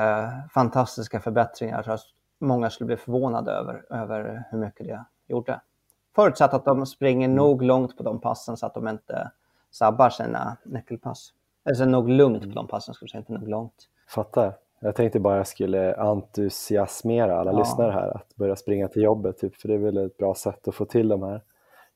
fantastiska förbättringar. Jag tror att många skulle bli förvånade över, över hur mycket det gjorde. Förutsatt att de springer mm. nog långt på de passen så att de inte sabbar sina nyckelpass. Alltså nog lugnt på de passen, skulle jag säga, inte nog långt. Fattar. Jag tänkte bara jag skulle entusiasmera alla ja. lyssnare här att börja springa till jobbet, typ, för det är väl ett bra sätt att få till de här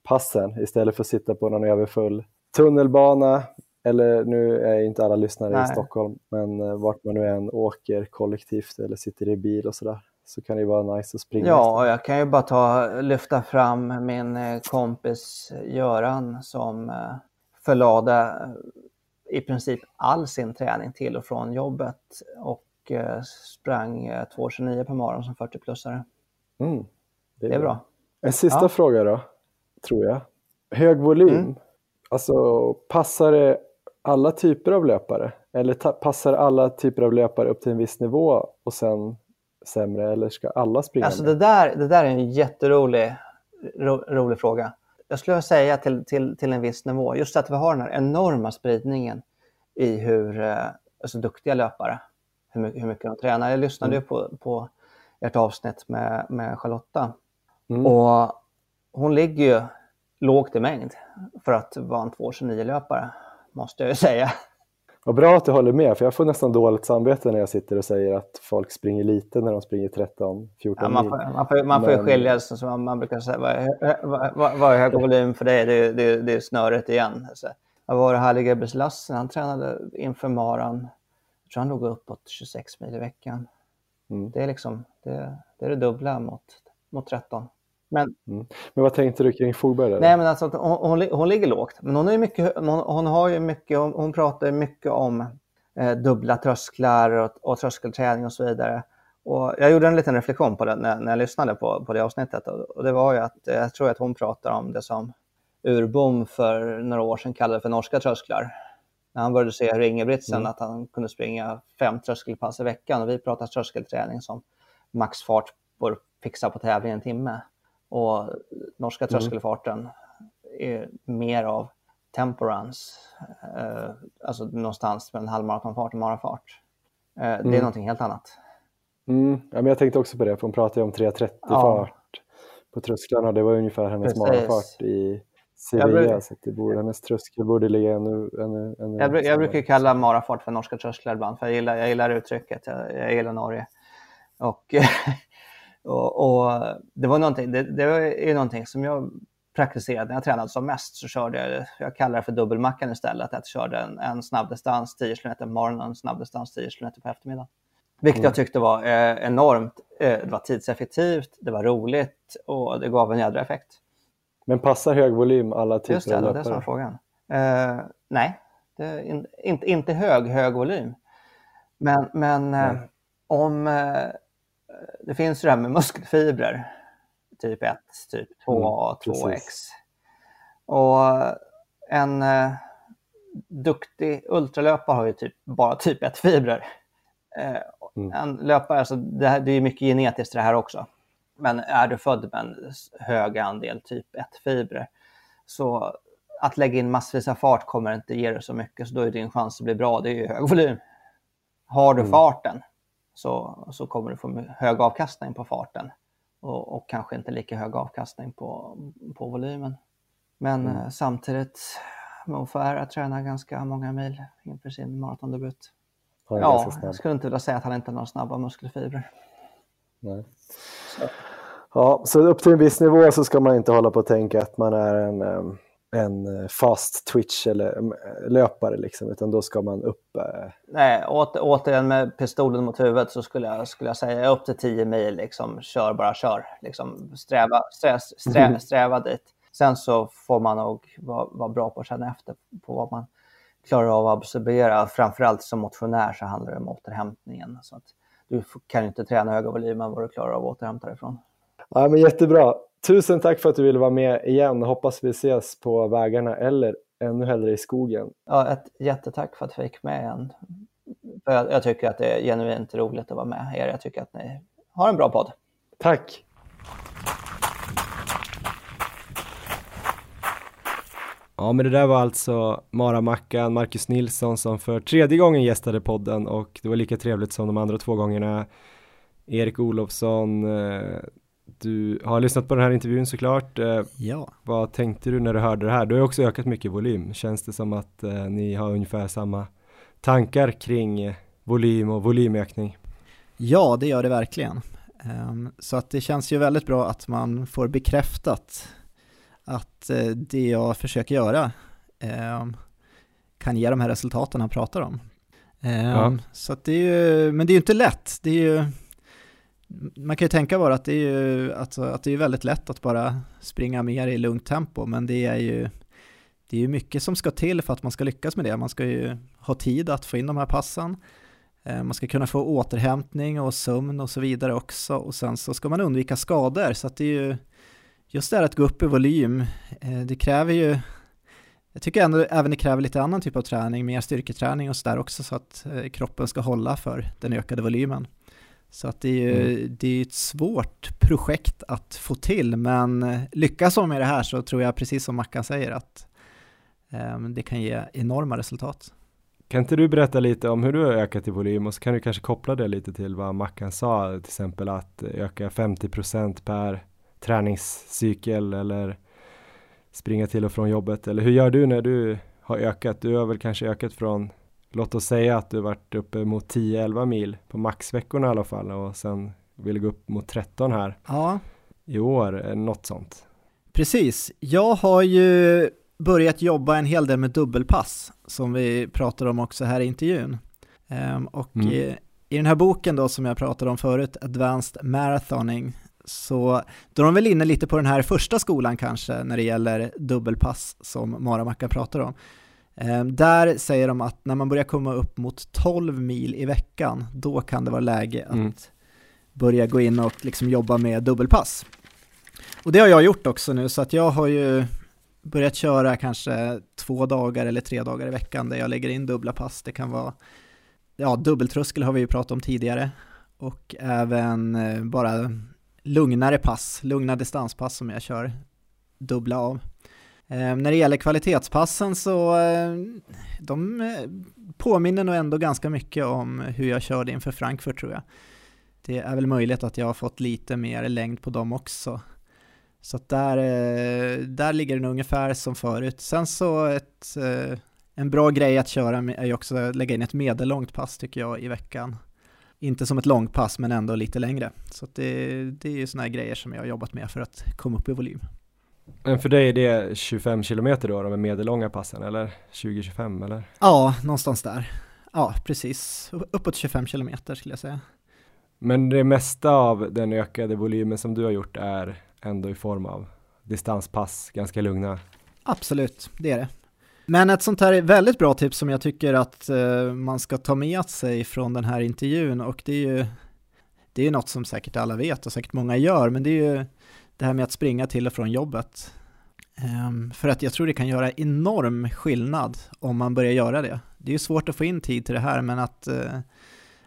passen istället för att sitta på någon överfull tunnelbana eller nu är inte alla lyssnare Nej. i Stockholm, men eh, vart man nu än åker kollektivt eller sitter i bil och sådär så kan det vara nice att springa. Ja, jag kan ju bara ta, lyfta fram min eh, kompis Göran som eh, förlade i princip all sin träning till och från jobbet och Eh, sprang 2.29 eh, per morgon som 40-plussare. Mm, det, är det är bra. En sista ja. fråga då, tror jag. Hög volym, mm. alltså passar det alla typer av löpare? Eller passar alla typer av löpare upp till en viss nivå och sen sämre? Eller ska alla springa? Alltså det där, det där är en jätterolig ro, rolig fråga. Jag skulle säga till, till, till en viss nivå, just att vi har den här enorma spridningen i hur eh, alltså, duktiga löpare hur, hur mycket de tränar. Jag lyssnade mm. på, på ert avsnitt med, med Charlotta mm. och hon ligger ju lågt i mängd för att vara en 2,29-löpare, måste jag ju säga. Vad bra att du håller med, för jag får nästan dåligt samvete när jag sitter och säger att folk springer lite när de springer 13, 14 ja, man får, mil. Man får, man får Men... skilja, som man, man brukar säga, vad är, är hög volym för dig? Det, det, det är snöret igen. Så, vad var det Halle Lassen, han tränade inför maran jag tror han låg uppåt 26 mil i veckan. Mm. Det, är liksom, det, det, är det dubbla mot, mot 13. Men, mm. men vad tänkte du kring Fogberg? Där? Nej, men alltså, hon, hon, hon, ligger lågt, men hon, är mycket, hon, hon har ju mycket, hon, hon pratar mycket om eh, dubbla trösklar och, och tröskelträning och så vidare. Och jag gjorde en liten reflektion på det när, när jag lyssnade på, på det avsnittet och, och det var ju att eh, jag tror att hon pratar om det som Urbom för några år sedan kallade för norska trösklar när han började se hur Ingebrigtsen, mm. att han kunde springa fem tröskelpass i veckan. Och vi pratar tröskelträning som maxfart bör fixa på tävling en timme. Och norska mm. tröskelfarten är mer av temporuns, eh, alltså någonstans mellan halvmaratonfart och marafart. Eh, det är mm. någonting helt annat. Mm. Ja, men jag tänkte också på det, för hon pratade om 3.30 ja. fart på trösklarna. Det var ungefär hennes marafart i Sevilla, så det borde, hennes tröskel borde ligga ännu... ännu, ännu jag, jag brukar kalla marafart för norska trösklar ibland, för jag gillar, jag gillar uttrycket. Jag, jag gillar Norge. Och, och, och, det var någonting, det, det är någonting som jag praktiserade när jag tränade som mest. Så körde jag, jag kallar det för dubbelmackan istället. Att jag körde en, en snabbdistans 10 km på morgonen och en snabbdistans 10 km på eftermiddagen. Vilket mm. jag tyckte var eh, enormt. Eh, det var tidseffektivt, det var roligt och det gav en jädra effekt. Men passar hög volym alla typer Just det, av löpare? det är frågan. Uh, nej, in, inte, inte hög, hög volym. Men, men uh, om uh, det finns det här med muskelfibrer, typ 1, typ 2, mm, 2X. Och en duktig ultralöpare har ju typ bara typ 1-fibrer. Mm. En löpare, alltså det, här, det är mycket genetiskt det här också. Men är du född med en hög andel typ 1-fibrer Så att lägga in massvis av fart kommer inte ge dig så mycket, så då är din chans att bli bra, det är ju hög volym. Har du mm. farten så, så kommer du få hög avkastning på farten och, och kanske inte lika hög avkastning på, på volymen. Men mm. eh, samtidigt, Mo Farah tränar ganska många mil inför sin maratondebut. Ja, jag skulle inte vilja säga att han inte har några snabba muskelfibrer. Nej. Så. Ja, så upp till en viss nivå så ska man inte hålla på och tänka att man är en, en fast twitch eller löpare liksom, utan då ska man upp. Eh. Nej, åter, återigen med pistolen mot huvudet så skulle jag, skulle jag säga upp till 10 mil, liksom, kör bara kör. Liksom, sträva, sträva, sträva, mm. sträva dit. Sen så får man nog vara, vara bra på att känna efter på vad man klarar av att absorbera. Framförallt som motionär så handlar det om återhämtningen. Så att du kan inte träna höga volymer vad du klarar av att återhämta dig ifrån. Ja, men jättebra. Tusen tack för att du ville vara med igen. Hoppas vi ses på vägarna eller ännu hellre i skogen. Ja, ett jättetack för att jag fick med igen. Jag, jag tycker att det är genuint roligt att vara med er. Jag tycker att ni har en bra podd. Tack! Ja, men det där var alltså Mara-Mackan, Marcus Nilsson som för tredje gången gästade podden och det var lika trevligt som de andra två gångerna. Erik Olofsson, eh, du har lyssnat på den här intervjun såklart. Eh, ja. Vad tänkte du när du hörde det här? Du har också ökat mycket volym. Känns det som att eh, ni har ungefär samma tankar kring volym och volymökning? Ja, det gör det verkligen. Um, så att det känns ju väldigt bra att man får bekräftat att uh, det jag försöker göra um, kan ge de här resultaten han pratar om. Um, ja. Så det är ju, men det är ju inte lätt. Det är ju man kan ju tänka bara att det är ju alltså, att det är väldigt lätt att bara springa mer i lugnt tempo, men det är ju det är ju mycket som ska till för att man ska lyckas med det. Man ska ju ha tid att få in de här passen. Eh, man ska kunna få återhämtning och sömn och så vidare också och sen så ska man undvika skador så att det är ju just det här att gå upp i volym, eh, det kräver ju jag tycker ändå även det kräver lite annan typ av träning, mer styrketräning och sådär också så att eh, kroppen ska hålla för den ökade volymen. Så att det är ju mm. det är ett svårt projekt att få till, men lyckas de med det här så tror jag precis som Mackan säger att um, det kan ge enorma resultat. Kan inte du berätta lite om hur du har ökat i volym och så kan du kanske koppla det lite till vad Mackan sa, till exempel att öka 50% per träningscykel eller springa till och från jobbet eller hur gör du när du har ökat? Du har väl kanske ökat från låt oss säga att du varit uppe mot 10-11 mil på maxveckorna i alla fall och sen vill gå upp mot 13 här ja. i år, något sånt. Precis, jag har ju börjat jobba en hel del med dubbelpass som vi pratar om också här i intervjun. Um, och mm. i, i den här boken då som jag pratade om förut, Advanced Marathoning, så då är de väl inne lite på den här första skolan kanske när det gäller dubbelpass som Maramacka pratar om. Ehm, där säger de att när man börjar komma upp mot 12 mil i veckan, då kan det vara läge att mm. börja gå in och liksom jobba med dubbelpass. Och det har jag gjort också nu, så att jag har ju börjat köra kanske två dagar eller tre dagar i veckan där jag lägger in dubbla pass. Det kan vara, ja, dubbeltröskel har vi ju pratat om tidigare och även eh, bara lugnare pass, lugna distanspass som jag kör dubbla av. Eh, när det gäller kvalitetspassen så eh, de eh, påminner nog ändå ganska mycket om hur jag körde inför Frankfurt tror jag. Det är väl möjligt att jag har fått lite mer längd på dem också. Så att där, eh, där ligger den ungefär som förut. Sen så ett, eh, en bra grej att köra är ju också att lägga in ett medellångt pass tycker jag i veckan. Inte som ett långpass men ändå lite längre. Så det, det är ju sådana här grejer som jag har jobbat med för att komma upp i volym. Men för dig är det 25 kilometer då, de medellånga passen eller 20-25 eller? Ja, någonstans där. Ja, precis. Uppåt 25 kilometer skulle jag säga. Men det mesta av den ökade volymen som du har gjort är ändå i form av distanspass, ganska lugna? Absolut, det är det. Men ett sånt här väldigt bra tips som jag tycker att eh, man ska ta med sig från den här intervjun och det är ju det är ju något som säkert alla vet och säkert många gör, men det är ju det här med att springa till och från jobbet. Um, för att jag tror det kan göra enorm skillnad om man börjar göra det. Det är ju svårt att få in tid till det här, men att uh,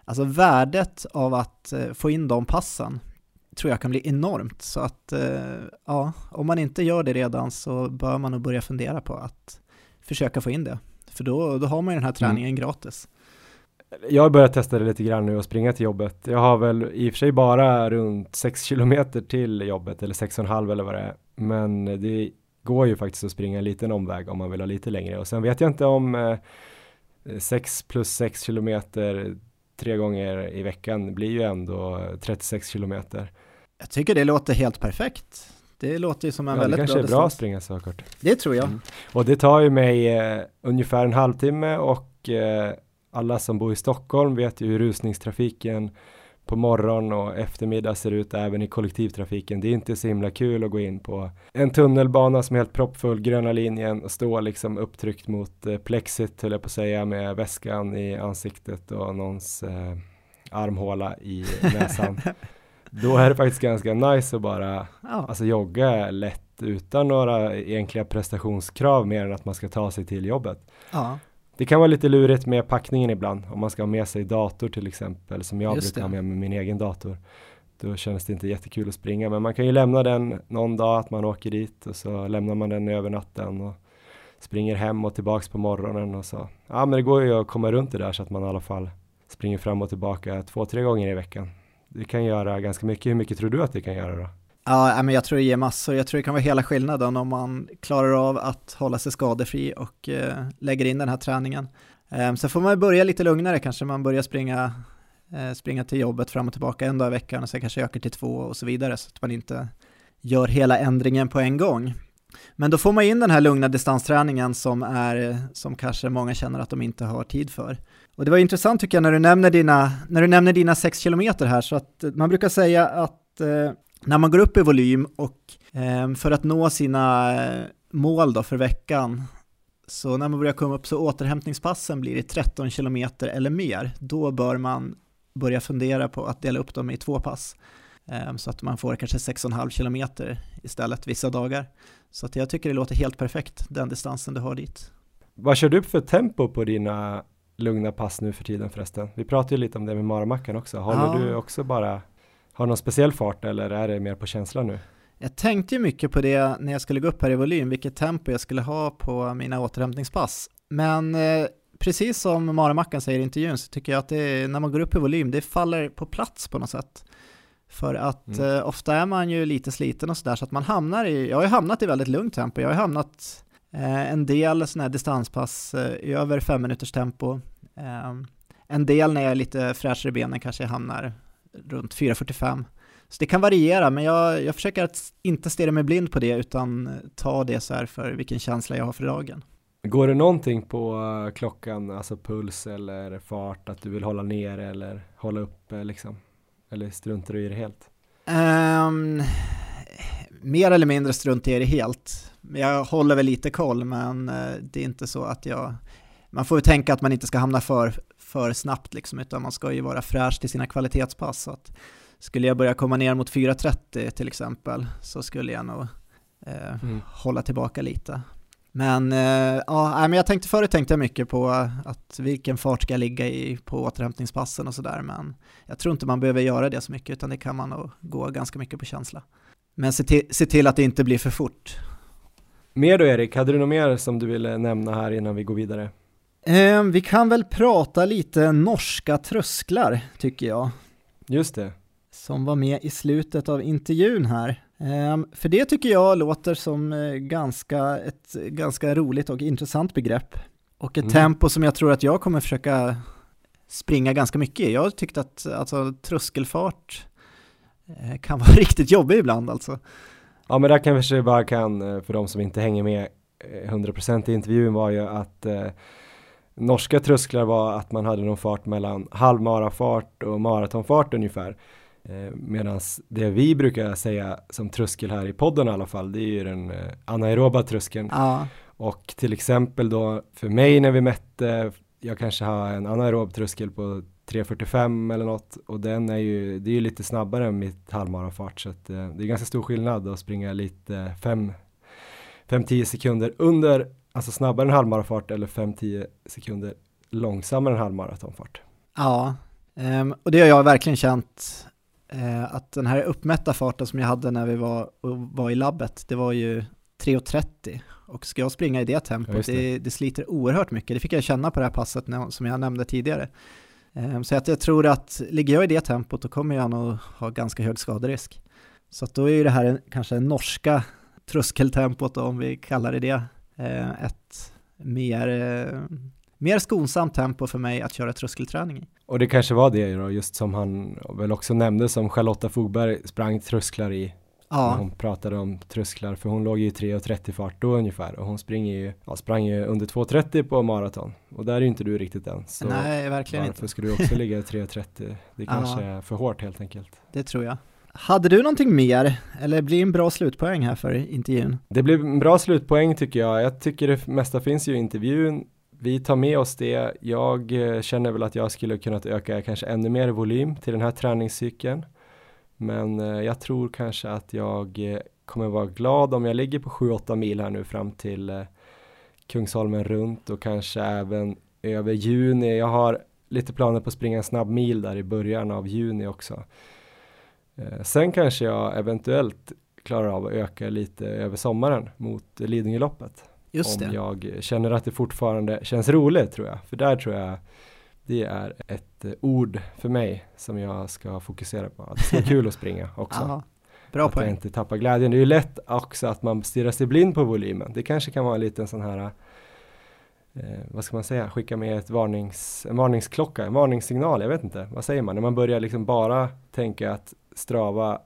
alltså värdet av att uh, få in de passen tror jag kan bli enormt. Så att ja, om man inte gör det redan så bör man nog börja fundera på att försöka få in det. För då, då har man ju den här mm. träningen mm. gratis. Jag har börjat testa det lite grann nu och springa till jobbet. Jag har väl i och för sig bara runt 6 kilometer till jobbet eller 6,5 eller vad det är. Men det går ju faktiskt att springa en liten omväg om man vill ha lite längre och sen vet jag inte om eh, 6 plus 6 kilometer tre gånger i veckan blir ju ändå 36 kilometer. Jag tycker det låter helt perfekt. Det låter ju som en ja, väldigt bra det kanske är bra att springa så kort. Det tror jag. Mm. Och det tar ju mig eh, ungefär en halvtimme och eh, alla som bor i Stockholm vet ju hur rusningstrafiken på morgon och eftermiddag ser ut även i kollektivtrafiken. Det är inte så himla kul att gå in på en tunnelbana som är helt proppfull, gröna linjen och stå liksom upptryckt mot eh, plexit höll jag på att säga med väskan i ansiktet och någons eh, armhåla i näsan. Då är det faktiskt ganska nice att bara ja. alltså, jogga lätt utan några egentliga prestationskrav mer än att man ska ta sig till jobbet. Ja. Det kan vara lite lurigt med packningen ibland om man ska ha med sig dator till exempel som jag Just brukar ha med, med min egen dator. Då känns det inte jättekul att springa men man kan ju lämna den någon dag att man åker dit och så lämnar man den över natten och springer hem och tillbaks på morgonen och så. Ja men det går ju att komma runt det där så att man i alla fall springer fram och tillbaka två, tre gånger i veckan. Det kan göra ganska mycket. Hur mycket tror du att det kan göra då? Ja, men jag tror det ger massor. Jag tror det kan vara hela skillnaden om man klarar av att hålla sig skadefri och eh, lägger in den här träningen. Eh, sen får man börja lite lugnare kanske, man börjar springa, eh, springa till jobbet fram och tillbaka en dag i veckan och sen kanske ökar till två och så vidare så att man inte gör hela ändringen på en gång. Men då får man in den här lugna distansträningen som, är, som kanske många känner att de inte har tid för. Och det var intressant tycker jag när du nämner dina, när du nämner dina sex kilometer här, så att eh, man brukar säga att eh, när man går upp i volym och eh, för att nå sina eh, mål då för veckan så när man börjar komma upp så återhämtningspassen blir det 13 kilometer eller mer. Då bör man börja fundera på att dela upp dem i två pass eh, så att man får kanske 6,5 kilometer istället vissa dagar. Så att jag tycker det låter helt perfekt den distansen du har dit. Vad kör du upp för tempo på dina lugna pass nu för tiden förresten? Vi pratade ju lite om det med maramackan också. Håller ja. du också bara har någon speciell fart eller är det mer på känsla nu? Jag tänkte ju mycket på det när jag skulle gå upp här i volym, vilket tempo jag skulle ha på mina återhämtningspass. Men eh, precis som Maramackan säger i intervjun så tycker jag att det, när man går upp i volym, det faller på plats på något sätt. För att mm. eh, ofta är man ju lite sliten och sådär så att man hamnar i, jag har ju hamnat i väldigt lugnt tempo, jag har hamnat eh, en del sådana här distanspass eh, i över fem minuters tempo. Eh, en del när jag är lite fräschare i benen kanske jag hamnar runt 4.45. Så det kan variera, men jag, jag försöker att inte stirra mig blind på det, utan ta det så här för vilken känsla jag har för dagen. Går det någonting på eh, klockan, alltså puls eller fart, att du vill hålla ner eller hålla uppe liksom? Eller struntar du i det helt? Um, mer eller mindre struntar i det helt. Jag håller väl lite koll, men eh, det är inte så att jag... Man får ju tänka att man inte ska hamna för för snabbt liksom, utan man ska ju vara fräsch till sina kvalitetspass. Så att skulle jag börja komma ner mot 4.30 till exempel så skulle jag nog eh, mm. hålla tillbaka lite. Men, eh, ja, men jag tänkte förut tänkte jag mycket på att vilken fart ska jag ligga i på återhämtningspassen och sådär, men jag tror inte man behöver göra det så mycket, utan det kan man nog gå ganska mycket på känsla. Men se till, se till att det inte blir för fort. Mer då Erik, hade du något mer som du ville nämna här innan vi går vidare? Eh, vi kan väl prata lite norska trösklar, tycker jag. Just det. Som var med i slutet av intervjun här. Eh, för det tycker jag låter som eh, ganska, ett ganska roligt och intressant begrepp. Och ett mm. tempo som jag tror att jag kommer försöka springa ganska mycket i. Jag har tyckt att alltså, tröskelfart kan vara riktigt jobbig ibland alltså. Ja men där kanske jag bara kan, eh, för de som inte hänger med 100% eh, i intervjun var ju att eh, norska trösklar var att man hade någon fart mellan halvmarafart och maratonfart ungefär. Eh, Medan det vi brukar säga som tröskel här i podden i alla fall, det är ju den eh, anaeroba tröskeln. Ja. Och till exempel då för mig när vi mätte, jag kanske har en anaerob tröskel på 3.45 eller något och den är ju, det är ju lite snabbare än mitt halvmarafart så att, eh, det är ganska stor skillnad att springa lite 5-10 sekunder under Alltså snabbare än halvmaratonfart eller 5-10 sekunder långsammare än halvmaratonfart. Ja, um, och det har jag verkligen känt eh, att den här uppmätta farten som jag hade när vi var, var i labbet, det var ju 3.30 och ska jag springa i det tempot, ja, det. Det, det. sliter oerhört mycket. Det fick jag känna på det här passet som jag nämnde tidigare. Ehm, så att jag tror att ligger jag i det tempot då kommer jag nog ha ganska hög skaderisk. Så att då är ju det här kanske norska tröskeltempot om vi kallar det det, ehm, ett mer, eh, mer skonsamt tempo för mig att köra tröskelträning i. Och det kanske var det då, just som han väl också nämnde som Charlotta Fogberg sprang trösklar i Ja. Hon pratade om trösklar, för hon låg ju i 3.30 fart då ungefär och hon springer ju, ja, sprang ju under 2.30 på maraton och där är ju inte du riktigt än. Så Nej, verkligen varför inte. Ska du också ligga i 3.30? Det kanske ja. är för hårt helt enkelt. Det tror jag. Hade du någonting mer, eller blir det en bra slutpoäng här för intervjun? Det blir en bra slutpoäng tycker jag. Jag tycker det mesta finns ju i intervjun. Vi tar med oss det. Jag eh, känner väl att jag skulle kunnat öka kanske ännu mer volym till den här träningscykeln. Men eh, jag tror kanske att jag eh, kommer vara glad om jag ligger på 7-8 mil här nu fram till eh, Kungsholmen runt och kanske även över juni. Jag har lite planer på att springa en snabb mil där i början av juni också. Sen kanske jag eventuellt klarar av att öka lite över sommaren mot Lidingöloppet. Just om det. jag känner att det fortfarande känns roligt tror jag. För där tror jag det är ett eh, ord för mig som jag ska fokusera på. Att det är kul att springa också. Aha, bra att poäng. jag inte tappar glädjen. Det är ju lätt också att man stirrar sig blind på volymen. Det kanske kan vara en liten sån här eh, vad ska man säga, skicka med ett varnings, en varningsklocka, en varningssignal, jag vet inte, vad säger man? När man börjar liksom bara tänka att Strava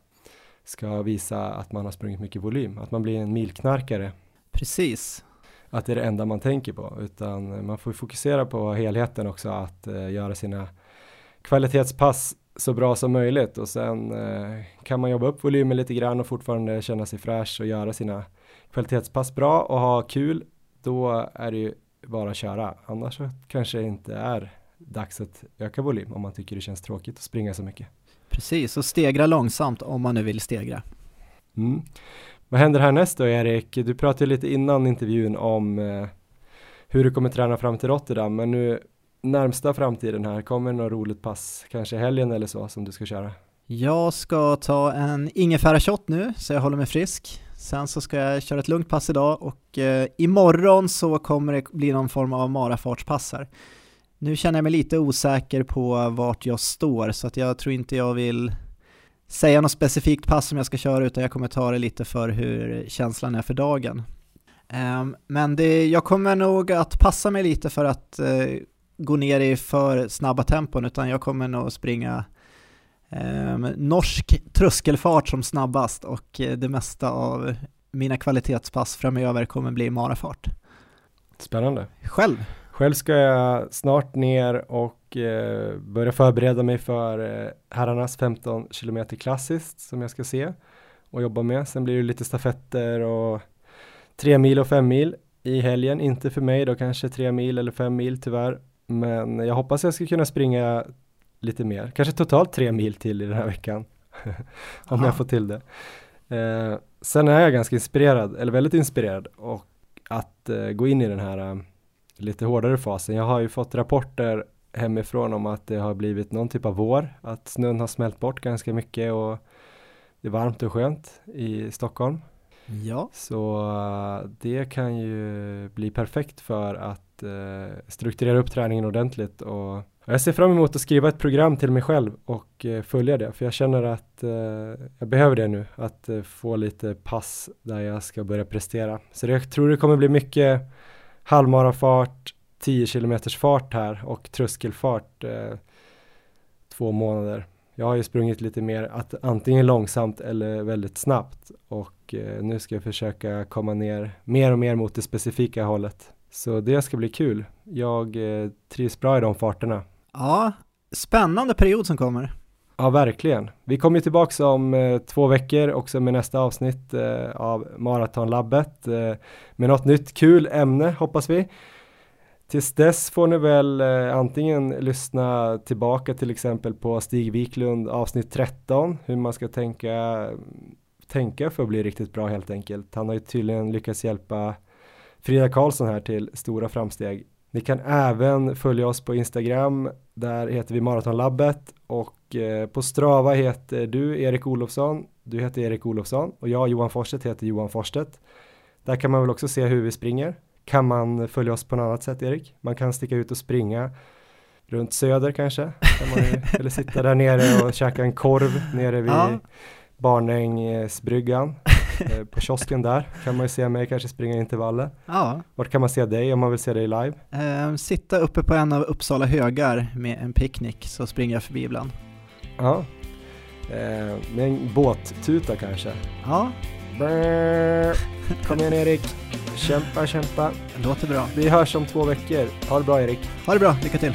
ska visa att man har sprungit mycket volym, att man blir en milknarkare. Precis, att det är det enda man tänker på utan man får fokusera på helheten också att eh, göra sina kvalitetspass så bra som möjligt och sen eh, kan man jobba upp volymen lite grann och fortfarande känna sig fräsch och göra sina kvalitetspass bra och ha kul då är det ju bara att köra annars så kanske det inte är dags att öka volym om man tycker det känns tråkigt att springa så mycket. Precis, och stegra långsamt om man nu vill stegra. Mm. Vad händer härnäst då Erik? Du pratade lite innan intervjun om eh, hur du kommer träna fram till Rotterdam, men nu närmsta framtiden här, kommer något roligt pass, kanske helgen eller så som du ska köra? Jag ska ta en ingefärashot nu, så jag håller mig frisk. Sen så ska jag köra ett lugnt pass idag och eh, imorgon så kommer det bli någon form av marafartspass här. Nu känner jag mig lite osäker på vart jag står så att jag tror inte jag vill säga något specifikt pass som jag ska köra utan jag kommer ta det lite för hur känslan är för dagen. Um, men det, jag kommer nog att passa mig lite för att uh, gå ner i för snabba tempon utan jag kommer nog springa um, norsk tröskelfart som snabbast och uh, det mesta av mina kvalitetspass framöver kommer bli marafart. Spännande. Själv? Själv ska jag snart ner och eh, börja förbereda mig för eh, herrarnas 15 km klassiskt som jag ska se och jobba med. Sen blir det lite stafetter och tre mil och fem mil i helgen. Inte för mig då kanske tre mil eller fem mil tyvärr. Men jag hoppas jag ska kunna springa lite mer. Kanske totalt tre mil till i den här veckan. Om Aha. jag får till det. Eh, sen är jag ganska inspirerad, eller väldigt inspirerad och att eh, gå in i den här eh, lite hårdare fasen. Jag har ju fått rapporter hemifrån om att det har blivit någon typ av vår, att snön har smält bort ganska mycket och det är varmt och skönt i Stockholm. Ja. Så det kan ju bli perfekt för att uh, strukturera upp träningen ordentligt och jag ser fram emot att skriva ett program till mig själv och uh, följa det för jag känner att jag behöver det nu, att få lite pass där jag ska börja prestera. Så det, jag tror det kommer bli mycket halvmarafart, 10 km fart här och tröskelfart eh, två månader. Jag har ju sprungit lite mer att antingen långsamt eller väldigt snabbt och eh, nu ska jag försöka komma ner mer och mer mot det specifika hållet. Så det ska bli kul. Jag eh, trivs bra i de farterna. Ja, spännande period som kommer. Ja, verkligen. Vi kommer tillbaka om eh, två veckor också med nästa avsnitt eh, av Maratonlabbet eh, med något nytt kul ämne hoppas vi. Tills dess får ni väl eh, antingen lyssna tillbaka till exempel på Stig Wiklund avsnitt 13, hur man ska tänka, tänka för att bli riktigt bra helt enkelt. Han har ju tydligen lyckats hjälpa Frida Karlsson här till stora framsteg ni kan även följa oss på Instagram, där heter vi Maratonlabbet och eh, på Strava heter du Erik Olofsson, du heter Erik Olofsson och jag Johan Forstedt heter Johan Forstedt. Där kan man väl också se hur vi springer. Kan man följa oss på något annat sätt Erik? Man kan sticka ut och springa runt söder kanske, ju, eller sitta där nere och käka en korv nere vid ja. Barnängsbryggan på kiosken där kan man ju se mig kanske springa intervaller. Ja. Vart kan man se dig om man vill se dig live? Eh, sitta uppe på en av Uppsala högar med en picknick så springer jag förbi ibland. Ja, eh, med en båttuta kanske? Ja. Brrr. Kom igen Erik, kämpa kämpa. Låter bra. Vi hörs om två veckor. Ha det bra Erik. Ha det bra, lycka till.